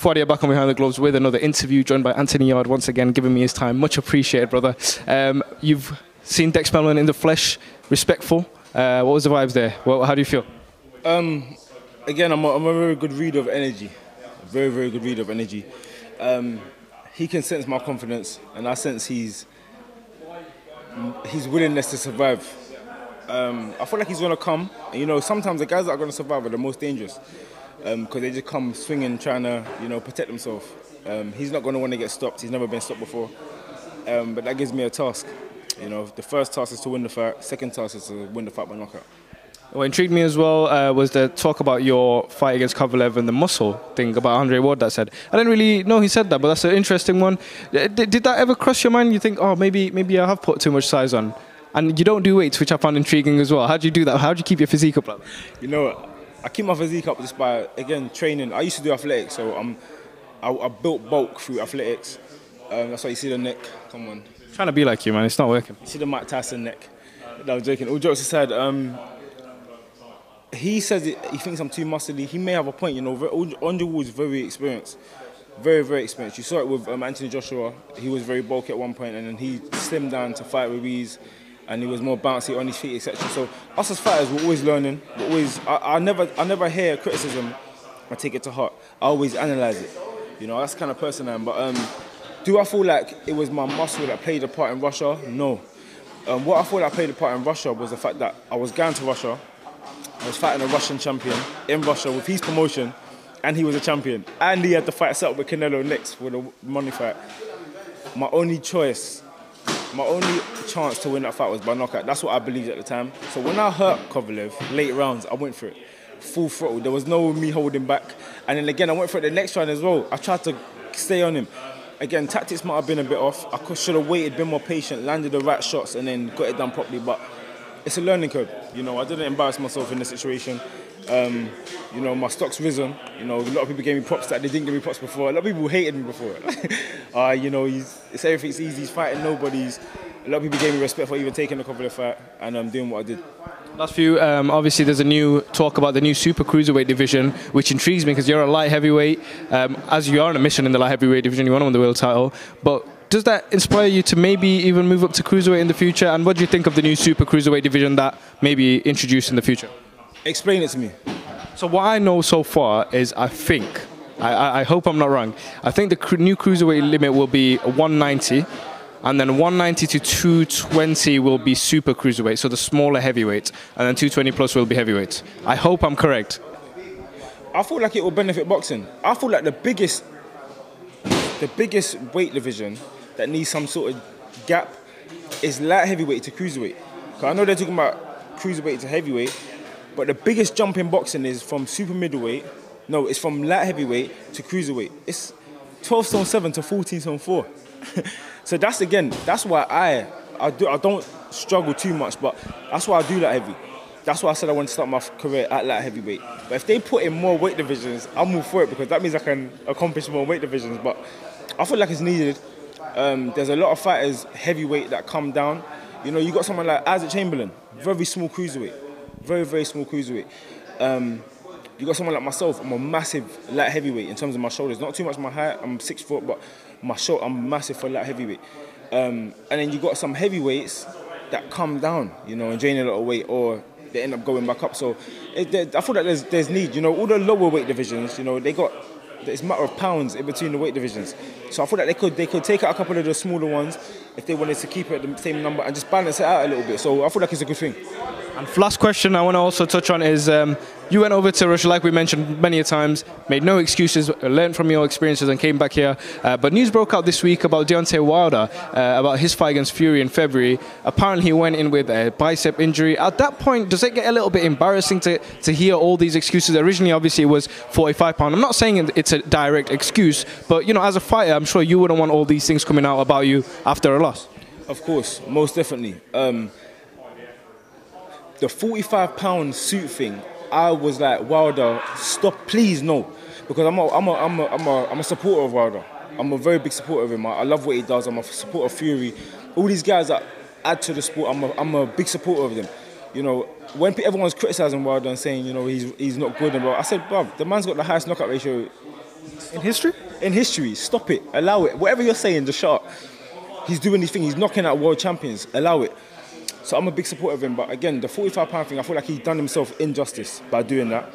Fuadia back on Behind the Gloves with another interview, joined by Anthony Yarde once again, giving me his time. Much appreciated, brother. Um, you've seen Dec Spelman in the flesh, respectful. Uh, what was the vibes there? Well, how do you feel? Um, again, I'm a, I'm a very good reader of energy. A very, very good reader of energy. Um, he can sense my confidence, and I sense he's his willingness to survive. Um, I feel like he's gonna come. You know, sometimes the guys that are gonna survive are the most dangerous because um, they just come swinging, trying to you know protect themselves. Um, he's not going to want to get stopped. He's never been stopped before. Um, but that gives me a task. You know, the first task is to win the fight. Second task is to win the fight by knockout. What intrigued me as well uh, was the talk about your fight against Kovalev and the muscle thing about Andre Ward that said. I didn't really know he said that, but that's an interesting one. Did, did that ever cross your mind? You think, oh, maybe maybe I have put too much size on, and you don't do weights, which I found intriguing as well. How do you do that? How do you keep your physique up? Like you know, I keep my physique up just by again training. I used to do athletics, so I'm I, I built bulk through athletics. Um, that's why you see the neck. Come on. I'm trying to be like you, man. It's not working. You see the Mike Tyson neck. No, I'm joking. All jokes aside, um, he says it, he thinks I'm too muscly. He may have a point, you know. Is very experienced, very very experienced. You saw it with um, Anthony Joshua. He was very bulky at one point, and then he slimmed down to fight with ease and he was more bouncy on his feet, etc. So us as fighters, we're always learning. We're always, I, I, never, I never hear criticism. I take it to heart. I always analyze it. You know, that's kind of person I am. But um, do I feel like it was my muscle that played a part in Russia? No. Um, what I thought that played a part in Russia was the fact that I was going to Russia. I was fighting a Russian champion in Russia with his promotion, and he was a champion. And he had the fight set up with Canelo next for the money fight. My only choice my only chance to win that fight was by knockout. That's what I believed at the time. So when I hurt Kovalev late rounds, I went for it. Full throttle. There was no me holding back. And then again, I went for it the next round as well. I tried to stay on him. Again, tactics might have been a bit off. I should have waited, been more patient, landed the right shots, and then got it done properly. But it's a learning curve. You know, I didn't embarrass myself in the situation. Um, you know, my stock's risen. You know, a lot of people gave me props that they didn't give me props before. A lot of people hated me before. uh, you know, it's everything's easy. He's fighting nobodies. A lot of people gave me respect for even taking a couple of fight and um, doing what I did. Last few, um, obviously, there's a new talk about the new super cruiserweight division, which intrigues me because you're a light heavyweight. Um, as you are on a mission in the light heavyweight division, you want to win the world title. But does that inspire you to maybe even move up to cruiserweight in the future? And what do you think of the new super cruiserweight division that may be introduced in the future? Explain it to me. So what I know so far is I think, I, I hope I'm not wrong, I think the cr- new cruiserweight limit will be 190 and then 190 to 220 will be super cruiserweight, so the smaller heavyweight, and then 220 plus will be heavyweight. I hope I'm correct. I feel like it will benefit boxing. I feel like the biggest, the biggest weight division that needs some sort of gap is light heavyweight to cruiserweight. Cause I know they're talking about cruiserweight to heavyweight, but the biggest jump in boxing is from super middleweight. No, it's from light heavyweight to cruiserweight. It's 12 stone 7 to 14 stone 4. so that's again, that's why I I do I don't struggle too much, but that's why I do light heavy. That's why I said I want to start my career at light heavyweight. But if they put in more weight divisions, I'll move for it because that means I can accomplish more weight divisions. But I feel like it's needed. Um, there's a lot of fighters heavyweight that come down. You know, you got someone like Isaac Chamberlain, very small cruiserweight very, very small cruiserweight. Um, you got someone like myself, I'm a massive light heavyweight in terms of my shoulders. Not too much my height, I'm six foot, but my shoulder, I'm massive for light heavyweight. Um, and then you got some heavyweights that come down, you know, and drain a lot of weight, or they end up going back up. So it, I feel that there's there's need. You know, all the lower weight divisions, you know, they got it's a matter of pounds in between the weight divisions. So I thought that they could they could take out a couple of the smaller ones if they wanted to keep it at the same number and just balance it out a little bit. So I feel like it's a good thing. And last question I want to also touch on is um, you went over to Russia, like we mentioned many a times, made no excuses, learned from your experiences, and came back here. Uh, but news broke out this week about Deontay Wilder, uh, about his fight against Fury in February. Apparently, he went in with a bicep injury. At that point, does it get a little bit embarrassing to, to hear all these excuses? Originally, obviously, it was 45 pound. I'm not saying it's a direct excuse, but you know, as a fighter, I'm sure you wouldn't want all these things coming out about you after a loss. Of course, most definitely. Um, the 45 pound suit thing, I was like, Wilder, stop, please, no. Because I'm a, I'm a, I'm a, I'm a, I'm a supporter of Wilder. I'm a very big supporter of him. I, love what he does. I'm a supporter of Fury. All these guys that add to the sport, I'm a, I'm a big supporter of them. You know, when everyone's criticizing Wilder and saying, you know, he's, he's not good and well, I said, bruv, the man's got the highest knockout ratio In history? In history, stop it, allow it. Whatever you're saying, just shut up. He's doing his thing. He's knocking out world champions. Allow it. So I'm a big supporter of him. But again, the 45 pound thing, I feel like he's done himself injustice by doing that.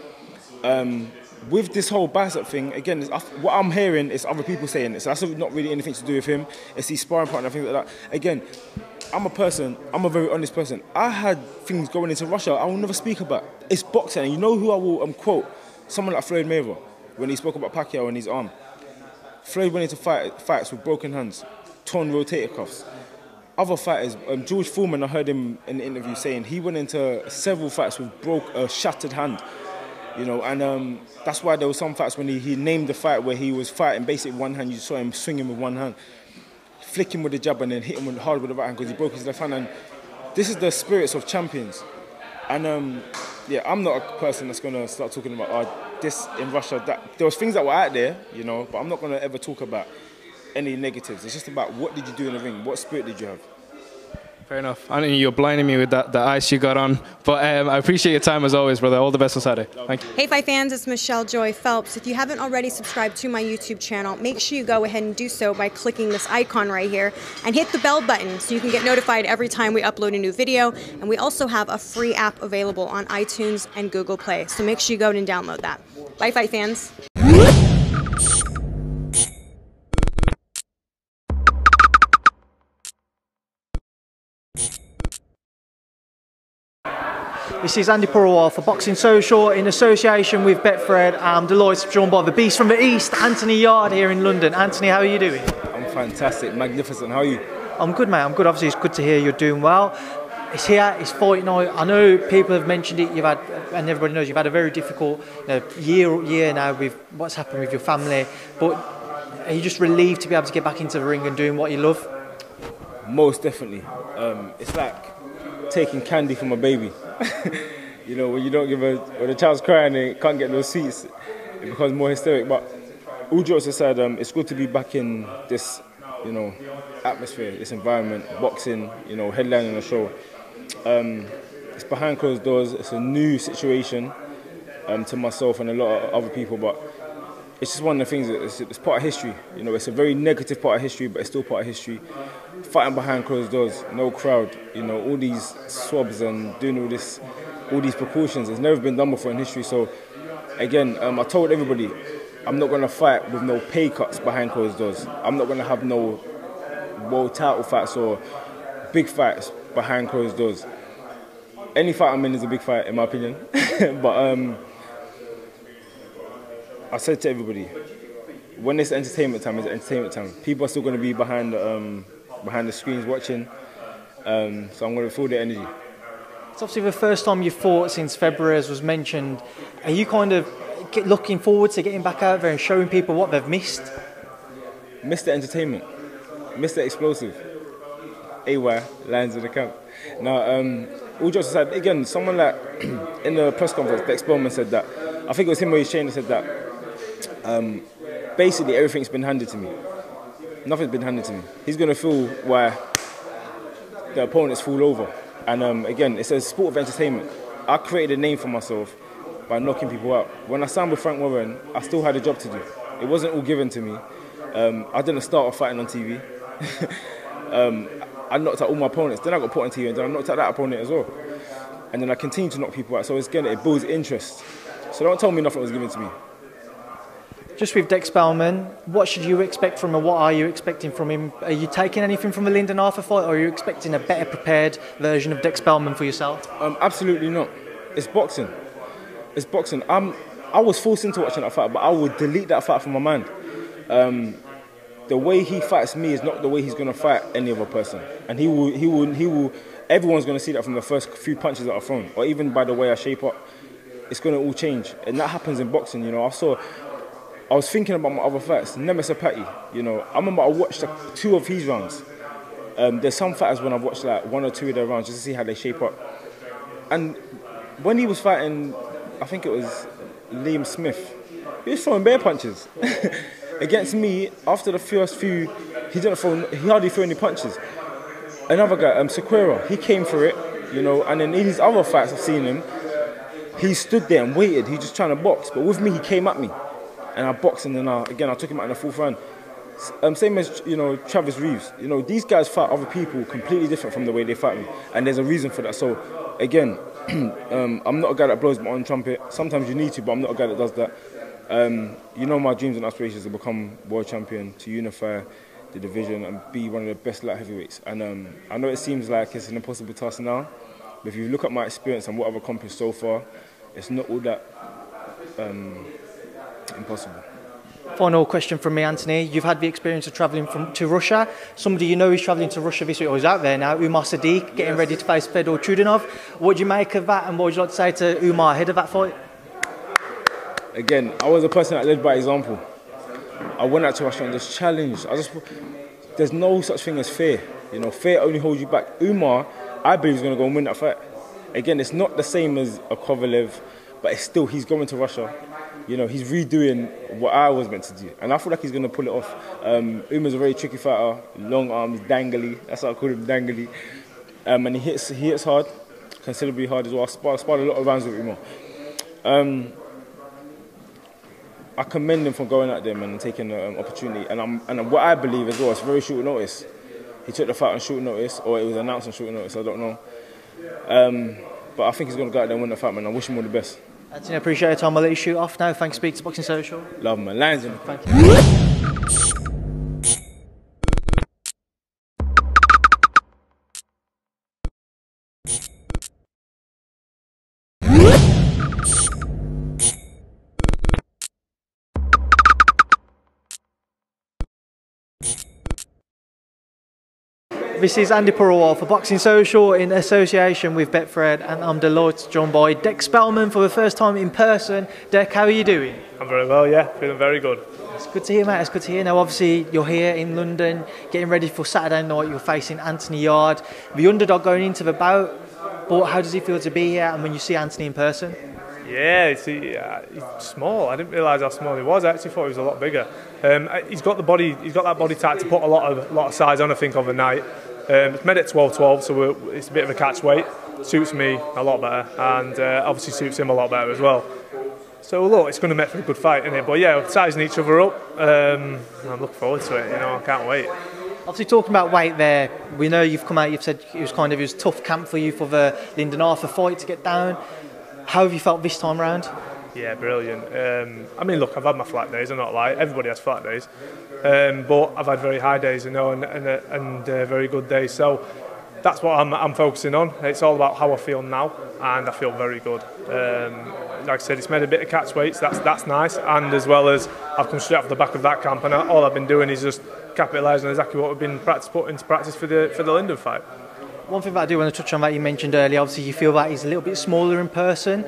Um, with this whole bicep thing, again, what I'm hearing is other people saying. So that's not really anything to do with him. It's his sparring partner, things like that. Again, I'm a person, I'm a very honest person. I had things going into Russia I will never speak about. It's boxing. And you know who I will um, quote? Someone like Floyd Mayweather, when he spoke about Pacquiao and his arm. Floyd went into fight, fights with broken hands, torn rotator cuffs. Other fighters, um, George Foreman, I heard him in the interview saying he went into several fights with broke, a shattered hand you know, and um, that's why there were some fights when he, he named the fight where he was fighting basically one hand, you saw him swinging with one hand, flicking with the jab and then hitting with, hard with the right hand because he broke his left hand. And this is the spirits of champions. And um, yeah, I'm not a person that's gonna start talking about oh, this in Russia. That there was things that were out there, you know, but I'm not gonna ever talk about any negatives. It's just about what did you do in the ring, what spirit did you have. Fair enough. I know you're blinding me with that the ice you got on, but um, I appreciate your time as always, brother. All the best on Saturday. Thank you. Hey, Fight fans, it's Michelle Joy Phelps. If you haven't already subscribed to my YouTube channel, make sure you go ahead and do so by clicking this icon right here and hit the bell button so you can get notified every time we upload a new video. And we also have a free app available on iTunes and Google Play, so make sure you go and download that. Bye, Fight fans. This is Andy Purrawal for Boxing Social in association with Betfred. I'm delighted to be joined by the beast from the East, Anthony Yarde here in London. Anthony, how are you doing? I'm fantastic, magnificent. How are you? I'm good, mate. I'm good. Obviously, it's good to hear you're doing well. It's here, it's fight night. I know people have mentioned it. You've had, and everybody knows you've had a very difficult you know, year year now with what's happened with your family. But are you just relieved to be able to get back into the ring and doing what you love? Most definitely. Um, it's like taking candy from a baby. you know, when you don't give a, when the child's crying and can't get those seats, it becomes more hysteric. But all jokes aside, um, it's good to be back in this, you know, atmosphere, this environment, boxing, you know, headlining a show. Um, it's behind closed doors. It's a new situation um, to myself and a lot of other people, but it's just one of the things that it's, it's, part of history. You know, it's a very negative part of history, but it's still part of history. Fighting behind closed doors, no crowd. You know, all these swabs and doing all this, all these precautions. It's never been done before in history. So, again, um, I told everybody, I'm not going to fight with no pay cuts behind closed doors. I'm not going to have no world title fights or big fights behind closed doors. Any fight I'm in is a big fight, in my opinion. but um, I said to everybody, when it's entertainment time, it's entertainment time. People are still going to be behind the, um, behind the screens watching, um, so I'm going to feel the energy. It's obviously the first time you've fought since February, as was mentioned. Are you kind of looking forward to getting back out there and showing people what they've missed? Missed the entertainment, missed the explosive. AY lands in the camp. Now, um, all jokes aside, again, someone like in the press conference, Dec Spelman said that. I think it was him or Shane said that um, basically, everything's been handed to me. Nothing's been handed to me. He's going to feel why the opponents fall over. And um, again, it's a sport of entertainment. I created a name for myself by knocking people out. When I signed with Frank Warren, I still had a job to do. It wasn't all given to me. Um, I didn't start off fighting on TV. um, I knocked out all my opponents. Then I got put on TV, and then I knocked out that opponent as well. And then I continued to knock people out. So it's, again, it builds interest. So don't tell me nothing was given to me. Just with Dec Spelman, what should you expect from him? What are you expecting from him? Are you taking anything from the Lyndon Arthur fight, or are you expecting a better prepared version of Dec Spelman for yourself? Um, absolutely not. It's boxing. It's boxing. I'm, I was forced into watching that fight, but I would delete that fight from my mind. Um, the way he fights me is not the way he's going to fight any other person, and he will, he will, he will. Everyone's going to see that from the first few punches that I've thrown, or even by the way I shape up. It's going to all change, and that happens in boxing. You know, I saw I was thinking about my other fights. Nemesis Patty, you know, I remember I watched two of his rounds. Um, there's some fighters when I've watched like one or two of their rounds just to see how they shape up. And when he was fighting, I think it was Liam Smith, he was throwing bear punches. Against me, after the first few, he didn't throw, he hardly threw any punches. Another guy, um, Sequeira, he came for it, you know, and then in his other fights I've seen him, he stood there and waited. He just trying to box, but with me he came at me. And I boxed and then I, again I took him out in the fourth round. Um, same as you know Travis Reeves. You know these guys fight other people completely different from the way they fight me, and there's a reason for that. So again, um, I'm not a guy that blows my own trumpet. Sometimes you need to, but I'm not a guy that does that. Um, you know my dreams and aspirations to become world champion, to unify the division and be one of the best light heavyweights. And um, I know it seems like it's an impossible task now, but if you look at my experience and what I've accomplished so far, it's not all that um, impossible. Final question from me, Anthony. You've had the experience of travelling from to Russia. Somebody you know is travelling to Russia this week, or is out there now, Umar Sadiq, getting Yes. ready to face Fedor Chudinov. What do you make of that, and what would you like to say to Umar ahead of that fight? Again, I was a person that led by example. I went out to Russia and just challenged. I just, there's no such thing as fear. You know, fear only holds you back. Umar, I believe, is going to go and win that fight. Again, it's not the same as a Kovalev, but it's still he's going to Russia. You know, he's redoing what I was meant to do, and I feel like he's going to pull it off. Um, Umar's a very tricky fighter, long arms, dangly. That's what I call him, dangly. Um, and he hits, he hits hard, considerably hard as well. I sparred, sparred a lot of rounds with Umar. Um, I commend him for going there man, and taking the um, opportunity. And I'm, and what I believe as well, it's very short notice. He took the fight on short notice, or it was announced on short notice. I don't know. Um, but I think he's going to go out there and win the fight, man. I wish him all the best. Anthony, I appreciate your time. I'll let you shoot off now. Thanks, Speak to Boxing Social. Love man. Lions in the Thank you. This is Andy Purrawal for Boxing Social in association with Betfred, and I'm delighted to join by Dec Spelman for the first time in person. Dec, how are you doing? I'm very well, yeah, feeling very good. It's good to hear, mate. It's good to hear. Now, obviously, you're here in London, getting ready for Saturday night. You're facing Anthony Yarde, the underdog going into the bout. But how does he feel to be here? And when you see Anthony in person, Yeah, it's, uh, he's small. I didn't realise how small he was. I actually thought he was a lot bigger. Um, he's got the body. He's got that body type to put a lot of lot of size on. I think overnight. Um, it's made at 12-12, so it's a bit of a catch weight. Suits me a lot better, and uh, obviously suits him a lot better as well. So look, it's going to make for a good fight, isn't it? But yeah, sizing each other up. Um, I'm looking forward to it. You know, I can't wait. obviously talking about weight there, we know you've come out. You've said it was kind of it was tough camp for you for the Lyndon Arthur fight to get down. How have you felt this time round? Yeah, brilliant. Um, I mean, look, I've had my flat days. I'm not lying. Everybody has flat days, um, but I've had very high days, you know, and and, and uh, very good days. So that's what I'm, I'm focusing on. It's all about how I feel now, and I feel very good. Um, like I said, it's made a bit of catch weights. That's that's nice, and as well as I've come straight off the back of that camp, and all I've been doing is just capitalising on exactly what we've been practice, put into practice for the for the Lyndon fight. One thing that I do want to touch on that you mentioned earlier, obviously you feel that he's a little bit smaller in person.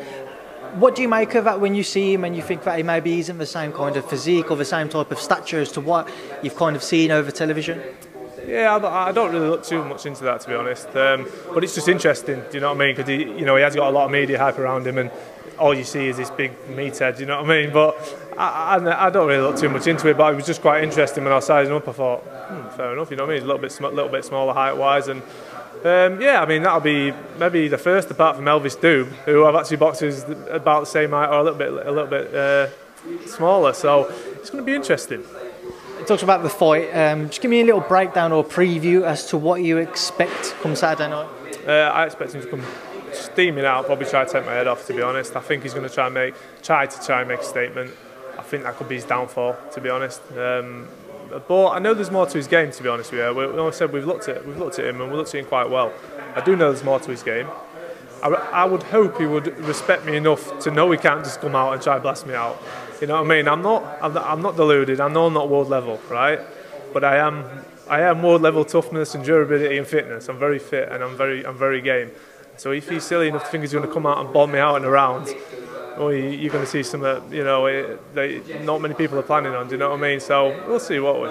What do you make of that when you see him and you think that he maybe isn't the same kind of physique or the same type of stature as to what you've kind of seen over television? Yeah, I, don't really look too much into that to be honest. Um, but it's just interesting. Do you know what I mean? Because he, you know, he has got a lot of media hype around him, and all you see is this big meathead. You know what I mean? But I, I, I don't really look too much into it. But it was just quite interesting when I was sizing him up. I thought, hmm, fair enough. You know what I mean? He's a little bit, sm- little bit smaller height wise, and um, yeah, I mean that'll be maybe the first apart from Elvis Doob, who I've actually boxed about the same height or a little bit, a little bit uh, smaller. So it's going to be interesting. Talks about the fight. Um, just give me a little breakdown or preview as to what you expect come Saturday night. Uh, I expect him to come steaming out. Probably try to take my head off. To be honest, I think he's going to try and make try to try and make a statement. I think that could be his downfall. To be honest, um, but I know there's more to his game. To be honest with you, we, like I said we've looked at we've looked at him and we looked at him quite well. I do know there's more to his game. I, I would hope he would respect me enough to know he can't just come out and try and blast me out. You know what I mean? I'm not, I'm not, I'm not deluded. I know I'm not world level, right? But I am, I am world level toughness and durability and fitness. I'm very fit and I'm very, I'm very game. So if he's silly enough to think he's going to come out and bomb me out in a round, well, you- you're going to see some, uh, you know, eh, that not many people are planning on. Do you know what I mean? So we'll see what we.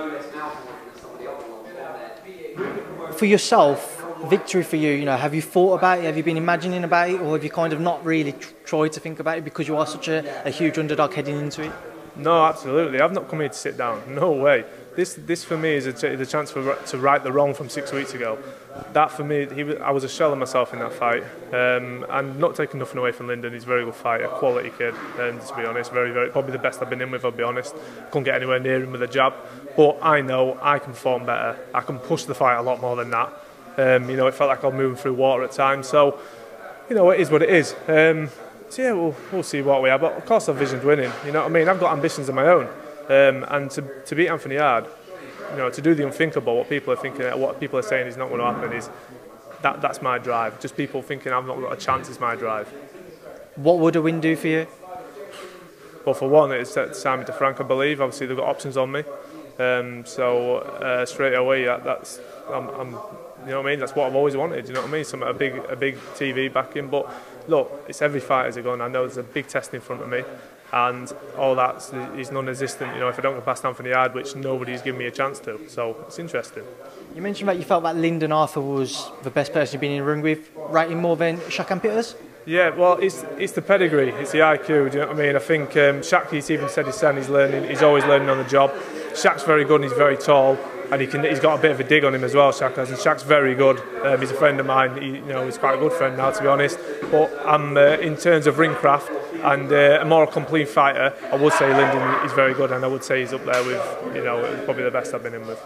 For yourself, victory for you, you know, have you thought about it? Have you been imagining about it? Or have you kind of not really tried to think about it because you are such a, a huge underdog heading into it? No, absolutely. I've not come here to sit down. No way. This this for me is a, ch- the chance for, to right the wrong from six weeks ago. That for me, he I was a shell of myself in that fight, um, and not taking nothing away from Lyndon. He's a very good fighter, quality kid, and to be honest, very very probably the best I've been in with. I'll be honest, couldn't get anywhere near him with a jab, but I know I can perform better. I can push the fight a lot more than that. Um, you know, it felt like I was moving through water at times. So, you know, it is what it is. Um, so yeah, we'll, we'll see what we are. But of course, I've visioned winning. You know what I mean? I've got ambitions of my own, um, and to, to beat Anthony Hard, you know, to do the unthinkable, what people are thinking, what people are saying is not going to happen, is that that's my drive. Just people thinking I've not got a chance is my drive. What would a win do for you? Well, for one, it's Simon DeFranco, I believe. Obviously, they've got options on me, um, so uh, straight away, that's I'm, I'm, you know what I mean. That's what I've always wanted. You know what I mean? Some a big a big TV backing, but look, it's every fight as a gun. I know there's a big test in front of me, and all that is non-existent. You know, if I don't get past Anthony Hard, which nobody's given me a chance to, so it's interesting. You mentioned that you felt that Lyndon Arthur was the best person you've been in the ring with, rating more than Shakan Pitters. Yeah, well, it's it's the pedigree, it's the IQ. Do you know what I mean? I think um, Shaq, he's even said his son, he's learning, he's always learning on the job. Shaq's very good and he's very tall and he can, he's got a bit of a dig on him as well, Shaq has. And Shaq's very good. Um, he's a friend of mine. He, you know, he's quite a good friend now, to be honest. But I'm, uh, in terms of ring craft and uh, a more complete fighter, I would say Lyndon is very good, and I would say he's up there with, you know, probably the best I've been in with.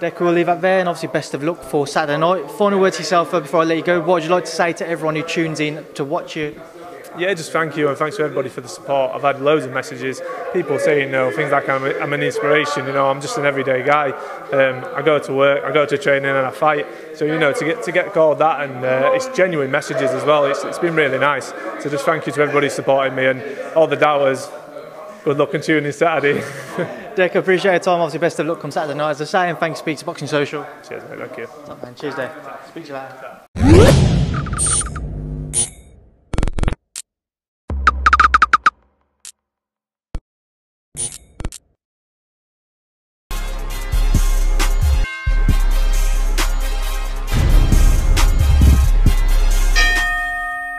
Decker, we'll leave that there, and obviously best of luck for Saturday night. Final words yourself uh, before I let you go. What would you like to say to everyone who tunes in to watch you yeah, just thank you and thanks to everybody for the support. I've had loads of messages, people saying, you know, things like I'm, I'm an inspiration. You know, I'm just an everyday guy. Um, I go to work, I go to training, and I fight. So you know, to get to get called that, and uh, it's genuine messages as well. It's, it's been really nice. So just thank you to everybody supporting me and all the doubters. Good luck and tune in Saturday. Dick, appreciate your time. Obviously, best of luck on Saturday night. As I say, and thanks, Speak to Boxing Social. Cheers, mate. Thank you. Top man. Cheers, Dave. Speak to you later.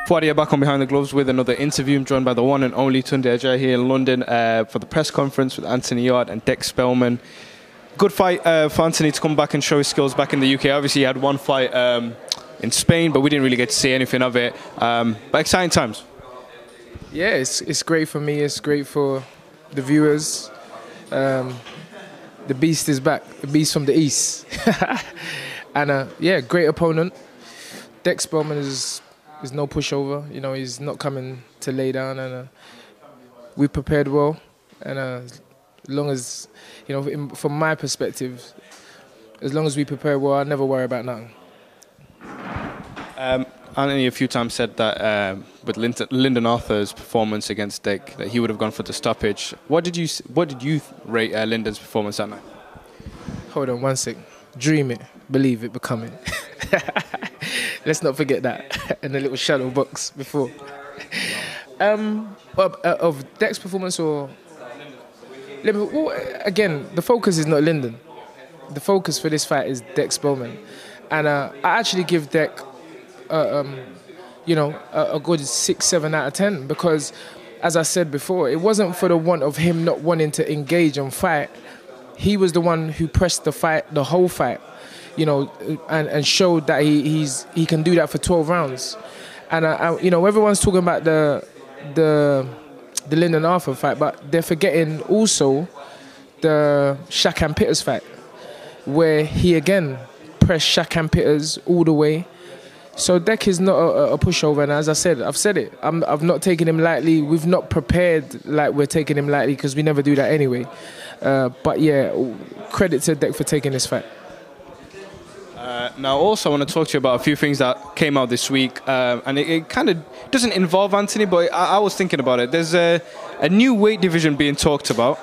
Fuadia back on Behind the Gloves with another interview. I'm joined by the one and only Tunde Ajayi here in London uh, for the press conference with Anthony Yarde and Dec Spelman. Good fight uh, for Anthony to come back and show his skills back in the UK. Obviously, he had one fight um, in Spain, but we didn't really get to see anything of it. Um, but exciting times. Yeah, it's, it's great for me. It's great for the viewers. Um, the beast is back. The beast from the east. and uh, yeah, great opponent. Dec Spelman is there's no pushover. You know, he's not coming to lay down, and uh, we prepared well. And uh, as long as, you know, in, from my perspective, as long as we prepare well, I never worry about nothing. Um, Anthony a few times said that um, with Lyndon, Lyndon, Arthur's performance against Dick, that he would have gone for the stoppage. What did you What did you rate uh, Lyndon's performance that night? Hold on one sec. Dream it, believe it, become it. Let's not forget that. and the little shadow box before. Um, of, uh, of Dec's performance or well, again, the focus is not Lyndon. The focus for this fight is Dec Spelman, and uh, I actually give Dec, uh, um, you know, a, a, good six, seven out of ten because, as I said before, it wasn't for the want of him not wanting to engage and fight. He was the one who pressed the fight, the whole fight you know, and, and showed that he, he's he can do that for 12 rounds. And I, I, you know, everyone's talking about the the the Lyndon Arthur fight, but they're forgetting also the Shakan Pitters fight, where he again pressed Shakan Pitters all the way. So Dec is not a, a, pushover, and as I said, I've said it. i have not taken him lightly. We've not prepared like we're taking him lightly because we never do that anyway. Uh, but yeah, credit to Dec for taking this fight. Uh, now, also, I want to talk to you about a few things that came out this week, uh, and it, it kind of doesn't involve Anthony, but I, I, was thinking about it. There's a, a new weight division being talked about,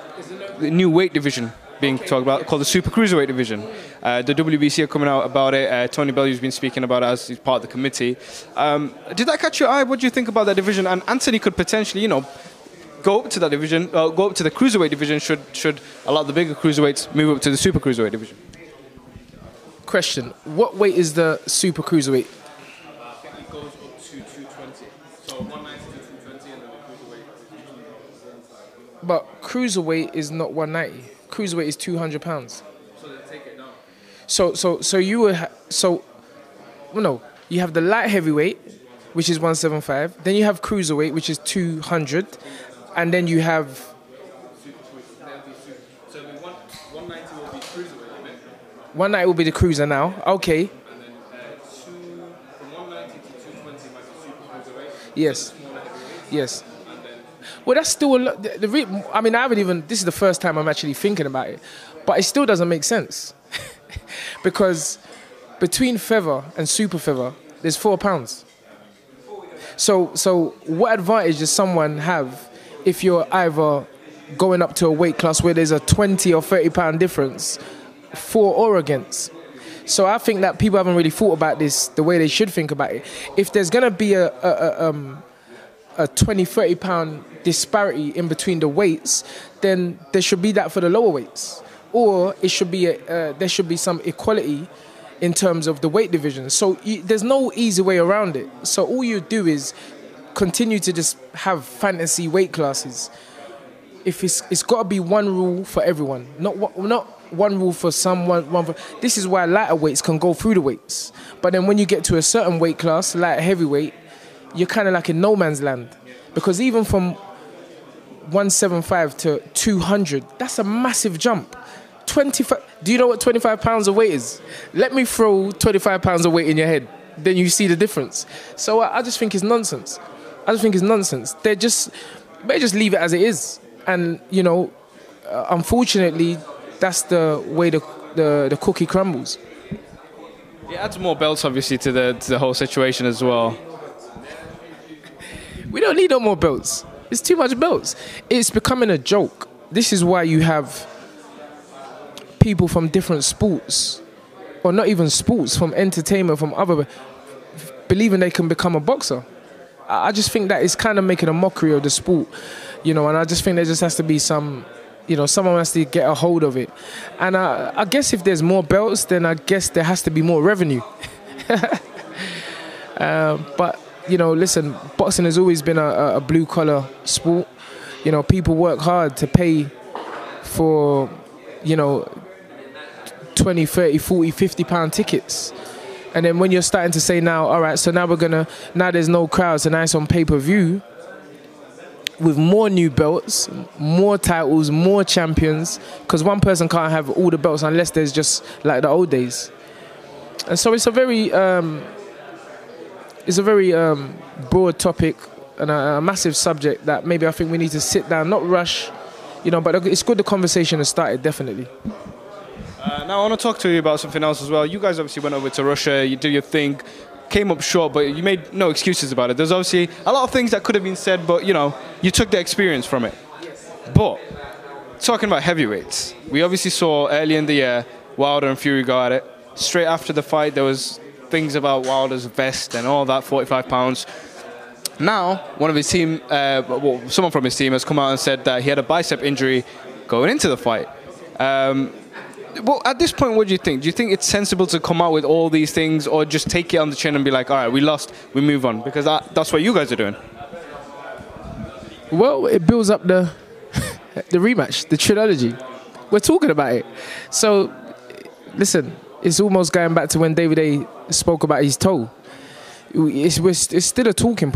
the new weight division being talked about called the Super Cruiserweight division. Uh, the WBC are coming out about it. Uh, Tony Bellew's been speaking about it as he's part of the committee. Um, did that catch your eye? What do you think about that division? And Anthony could potentially, you know, go up to that division, uh, go up to the cruiserweight division. Should should a lot of the bigger cruiserweights move up to the super cruiserweight division? Question: What weight is the super cruiserweight? But cruiserweight is not 190. cruiserweight is two hundred pounds. So so so you were ha- so well, no you have the light heavyweight, which is one seven five. Then you have cruiserweight, which is two hundred, and then you have one ninety will be the cruiser now. Okay. Yes. Yes. Well, that's still a lot. The, the re- I mean, I haven't even. This is the first time I'm actually thinking about it, but it still doesn't make sense because between feather and super feather, there's four pounds. So, so what advantage does someone have if you're either going up to a weight class where there's a 20 or 30 pound difference for or against? So I think that people haven't really thought about this the way they should think about it. If there's gonna be a, a, a um, a 20, 30 pound disparity in between the weights, then there should be that for the lower weights. Or it should be a, uh, there should be some equality in terms of the weight division. So you, there's no easy way around it. So all you do is continue to just have fantasy weight classes. If it's it's got to be one rule for everyone, not not one rule for someone. One for, this is why lighter weights can go through the weights. But then when you get to a certain weight class, light heavyweight, you're kind of like in no man's land. Because even from 175 to 200 that's a massive jump. 25 do you know what 25 pounds of weight is? Let me throw 25 pounds of weight in your head then you see the difference. So i, I just think it's nonsense. I just think it's nonsense. They just they just leave it as it is. And you know uh, unfortunately that's the way the, the the cookie crumbles It adds more belts, obviously, to the to the whole situation as well. We don't need no more belts. It's too much belts. It's becoming a joke. This is why you have people from different sports, or not even sports, from entertainment, from other, believing they can become a boxer. I I just think that it's kind of making a mockery of the sport, you know, and I just think there just has to be some, you know, someone has to get a hold of it. And I, I guess if there's more belts, then I guess there has to be more revenue. Um, but you know, listen, boxing has always been a, a- blue collar sport. You know, people work hard to pay for, you know, 20, 30, 40, 50 pound tickets. And then when you're starting to say now, all right, so now we're gonna, now there's no crowds and now it's on pay per view with more new belts, more titles, more champions, because one person can't have all the belts unless there's just like the old days. And so it's a very, um, it's a very um, broad topic and a, a massive subject that maybe I think we need to sit down, not rush, you know. But it's good the conversation has started, definitely. Uh, now I want to talk to you about something else as well. You guys obviously went over to Russia, you did your thing, came up short, but you made no excuses about it. There's obviously a lot of things that could have been said, but you know, you took the experience from it. But talking about heavyweights, we obviously saw early in the year Wilder and Fury go at it. Straight after the fight, there was things about Wilder's vest and all that, 45 pounds. Now, one of his team, uh, well, someone from his team has come out and said that he had a bicep injury going into the fight. Um, well, at this point, what do you think? Do you think it's sensible to come out with all these things, or just take it on the chin and be like, "All right, we lost, we move on"? Because that, that's what you guys are doing. Well, it builds up the the rematch, the trilogy. We're talking about it. So, listen, it's almost going back to when David Haye spoke about his toe. It's, it's, still a talking.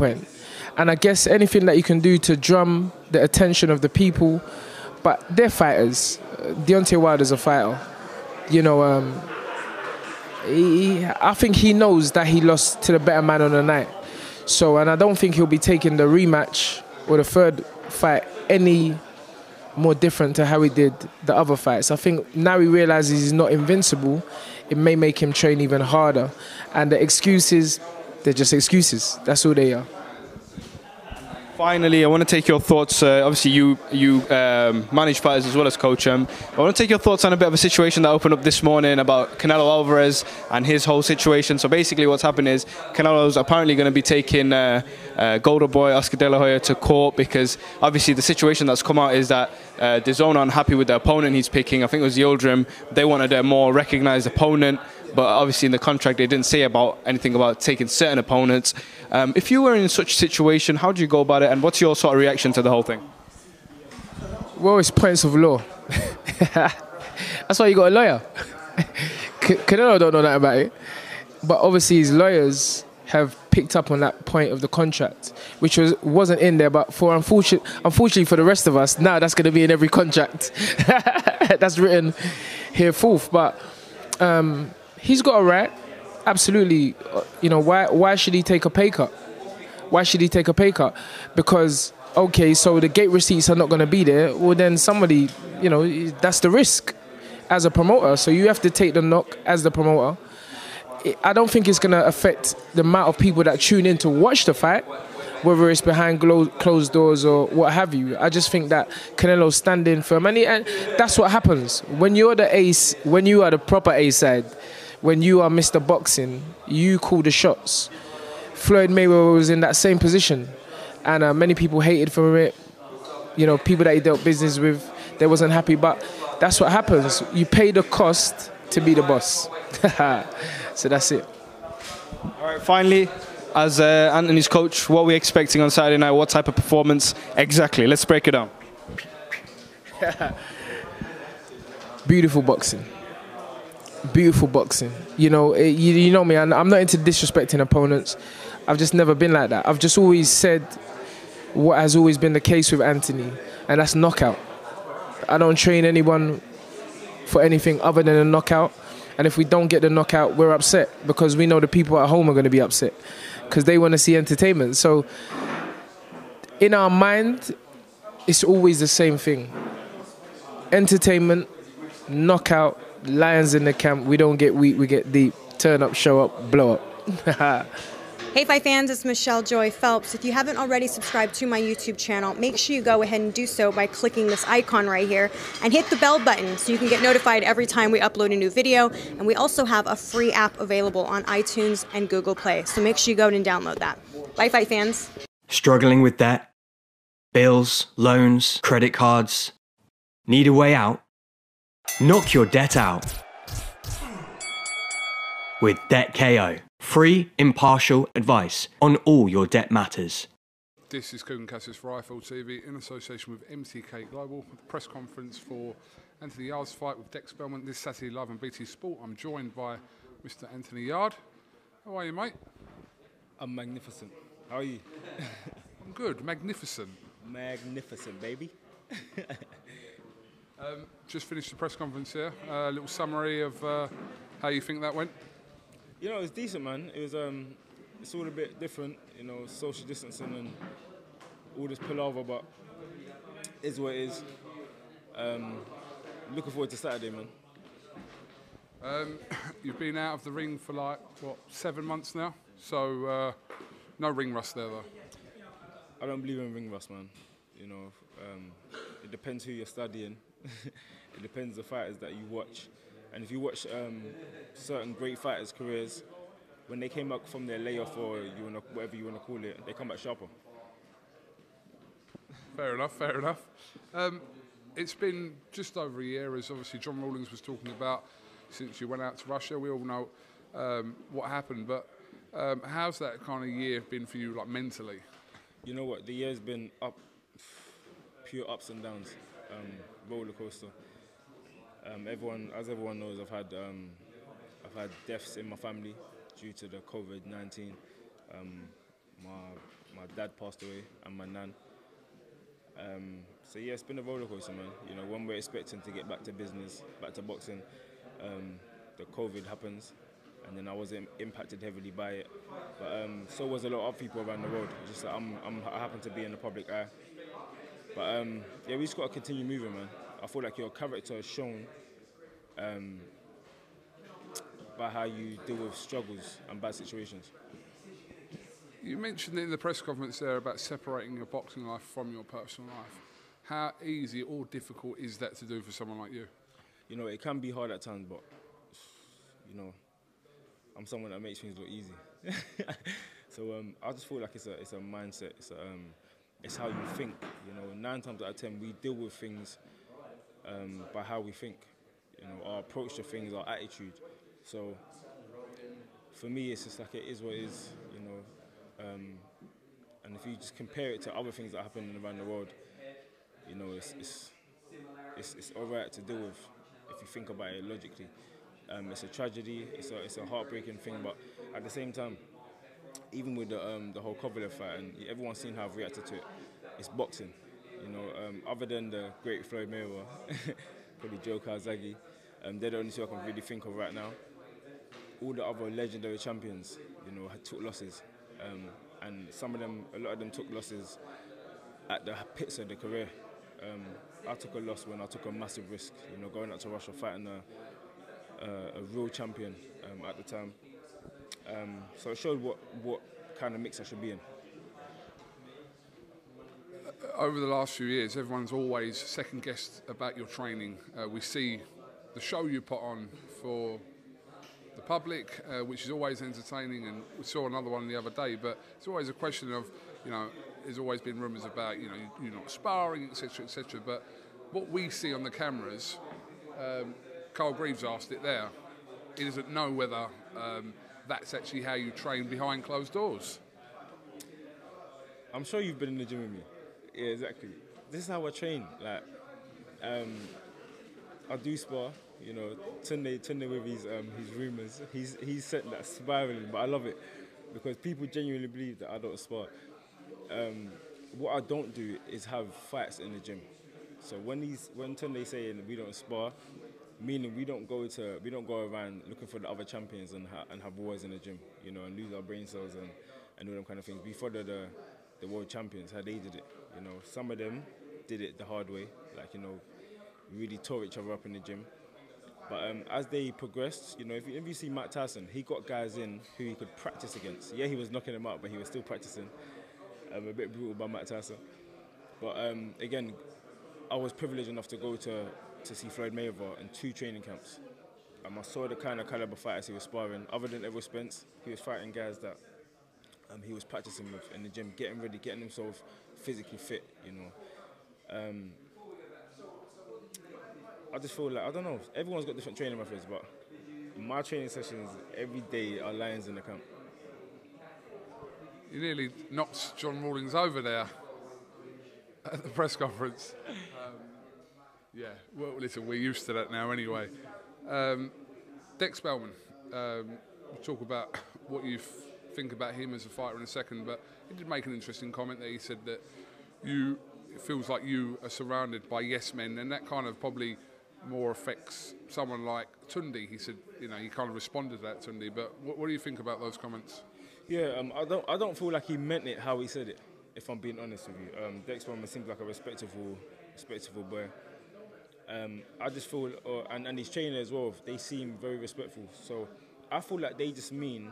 And I guess anything that you can do to drum the attention of the people, but they're fighters. Deontay Wilder's a fighter. You know, um, he, I think he knows that he lost to the better man on the night. So, and I don't think he'll be taking the rematch or the third fight any more different to how he did the other fights. I think now he realizes he's not invincible, it may make him train even harder. And the excuses, they're just excuses. That's all they are. Finally, I want to take your thoughts. Uh, obviously, you you um, manage fighters as well as coach them. I want to take your thoughts on a bit of a situation that opened up this morning about Canelo Alvarez and his whole situation. So basically, what's happened is Canelo's apparently going to be taking uh, uh, Golden Boy Oscar De La Hoya to court because obviously the situation that's come out is that uh, DAZN are unhappy with the opponent he's picking. I think it was Yildirim. They wanted a more recognised opponent. But obviously, in the contract, they didn't say about anything about taking certain opponents. Um, if you were in such a situation, how do you go about it, and what's your sort of reaction to the whole thing? Well, it's points of law. That's why you got a lawyer. Canelo don't know that about it, but obviously his lawyers have picked up on that point of the contract, which was wasn't in there. But for unfortunate, unfortunately for the rest of us, now that's going to be in every contract that's written here forth. But um, he's got a right. Absolutely, uh, you know why? Why should he take a pay cut? Why should he take a pay cut? Because okay, so the gate receipts are not going to be there. Well, then somebody, you know, that's the risk as a promoter. So you have to take the knock as the promoter. I don't think it's going to affect the amount of people that tune in to watch the fight, whether it's behind closed doors or what have you. I just think that Canelo's standing firm, and, he, and that's what happens when you're the ace, when you are the proper A side, when you are Mr. Boxing, you call the shots. Floyd Mayweather was in that same position, and uh, many people hated for it. You know, people that he dealt business with, they wasn't happy, but that's what happens. You pay the cost to be the boss. so that's it. All right, finally, as uh, Anthony's coach, what are we expecting on Saturday night? What type of performance exactly? Let's break it down. Beautiful boxing. Beautiful boxing. You know, it, you, you know me. I'm not into disrespecting opponents. I've just never been like that. I've just always said what has always been the case with Anthony, and that's knockout. I don't train anyone for anything other than a knockout. And if we don't get the knockout, we're upset because we know the people at home are going to be upset because they want to see entertainment. So in our mind, it's always the same thing. Entertainment, knockout, lions in the camp. We don't get weak, we get deep. Turn up, show up, blow up. Hey Fight fans, it's Michelle Joy Phelps. If you haven't already subscribed to my YouTube channel, make sure you go ahead and do so by clicking this icon right here and hit the bell button so you can get notified every time we upload a new video. And we also have a free app available on iTunes and Google Play, so make sure you go and download that. Bye Fight fans. Struggling with debt? Bills, loans, credit cards? Need a way out? Knock your debt out with Debt KO. Free, impartial advice on all your debt matters. This is Kugan Cassius for IFL TV in association with MTK Global, press conference for Anthony Yarde's fight with Dec Spelman this Saturday live on BT Sport. I'm joined by Mr. Anthony Yarde. How are you, mate? I'm magnificent. How are you? I'm good. Magnificent. Magnificent, baby. um, just finished the press conference here. A uh, little summary of uh, how you think that went. You know, it was decent, man. It was um, it's all a bit different, you know, social distancing and all this palaver, but is what it is. Um, looking forward to Saturday, man. Um, you've been out of the ring for like what seven months now, so uh, no ring rust there though. I don't believe in ring rust, man. You know, um, it depends who you're studying. it depends the fighters that you watch. And if you watch um, certain great fighters' careers, when they came back from their layoff or you wanna, whatever you want to call it, they come back sharper. Fair enough, fair enough. Um, it's been just over a year, as obviously John Rawlings was talking about, since you went out to Russia. We all know um, what happened, but um, how's that kind of year been for you, like mentally? You know what? The year's been up, pure ups and downs, um, roller coaster. Um, everyone, as everyone knows, I've had um, I've had deaths in my family due to the COVID nineteen. Um, my my dad passed away and my nan. Um, so yeah, it's been a roller coaster, man. You know, when we're expecting to get back to business, back to boxing, um, the COVID happens, and then I was impacted heavily by it. But so was a lot of people around the world. Just I'm, I'm, i happen to be in the public eye. But yeah, we just got to continue moving, man. I feel like your character is shown um, by how you deal with struggles and bad situations. You mentioned in the press conference there about separating your boxing life from your personal life. How easy or difficult is that to do for someone like you? You know, it can be hard at times, but you know, I'm someone that makes things look easy. so um, I just feel like it's a it's a mindset. It's a, um, it's how you think. You know, nine times out of ten, we deal with things um, by how we think, you know, our approach to things, our attitude. So for me, it's just like it is what it is, you know. Um, and if you just compare it to other things that happen around the world, you know, it's, it's it's, it's all right to deal with if you think about it logically. Um, it's a tragedy. It's a it's a heartbreaking thing, but at the same time, even with the um, the whole Kovalev fight, and everyone's seen how I've reacted to it. It's boxing, you know. Um, other than the great Floyd Mayweather, probably Joe Calzaghe, um, they're the only two I can really think of right now. All the other legendary champions, you know, took losses, um, and some of them, a lot of them took losses at the pits of their career. Um, I took a loss when I took a massive risk, you know, going out to Russia fighting a, a, a real champion um, at the time. Um, so it showed what, what kind of mix I should be in. over the last few years, everyone's always second guessed about your training. Uh, we see the show you put on for the public, uh, which is always entertaining, and we saw another one the other day. But it's always a question of, you know, there's always been rumours about, you know, you're not sparring, etc., etc. But what we see on the cameras, um, Carl Greaves asked it there. He doesn't know whether um, that's actually how you train behind closed doors. I'm sure you've been in the gym with me. Yeah, exactly. This is how I train. Like, um, I do spar. You know, Tunde, Tunde with his um, his rumors, he's he's sent that spiraling, but I love it because people genuinely believe that I don't spar. Um, what I don't do is have fights in the gym. So when he's when Tunde saying we don't spar, meaning we don't go to we don't go around looking for the other champions and ha- and have wars in the gym, you know, and lose our brain cells and and all them kind of things. We follow the the world champions how they did it. You know, some of them did it the hard way, like you know, really tore each other up in the gym. But um, as they progressed, you know, if you, if you see Mike Tyson, he got guys in who he could practice against. Yeah, he was knocking them out, but he was still practicing. Um, a bit brutal by Mike Tyson. But um, again, I was privileged enough to go to, to see Floyd Mayweather in two training camps. Um, I saw the kind of caliber fighters he was sparring. Other than Errol Spence, he was fighting guys that um, he was practicing with in the gym, getting ready, getting himself physically fit, you know. Um, I just feel like, I don't know, everyone's got different training methods, but my training sessions every day are lions in the camp. You nearly knocked John Rawlings over there at the press conference. Yeah, well, listen, we're used to that now anyway. Um, Dec Spelman, um, we'll talk about what you think about him as a fighter in a second, but he did make an interesting comment that he said that you it feels like you are surrounded by yes men, and that kind of probably more affects someone like Tunde. He said, you know, he kind of responded to that Tunde. But what, what do you think about those comments? Yeah, um, I don't. I don't feel like he meant it how he said it. If I'm being honest with you, um, Dec Spelman seems like a respectable, respectable boy. Um, I just feel, uh, and and his trainer as well. They seem very respectful. So I feel like they just mean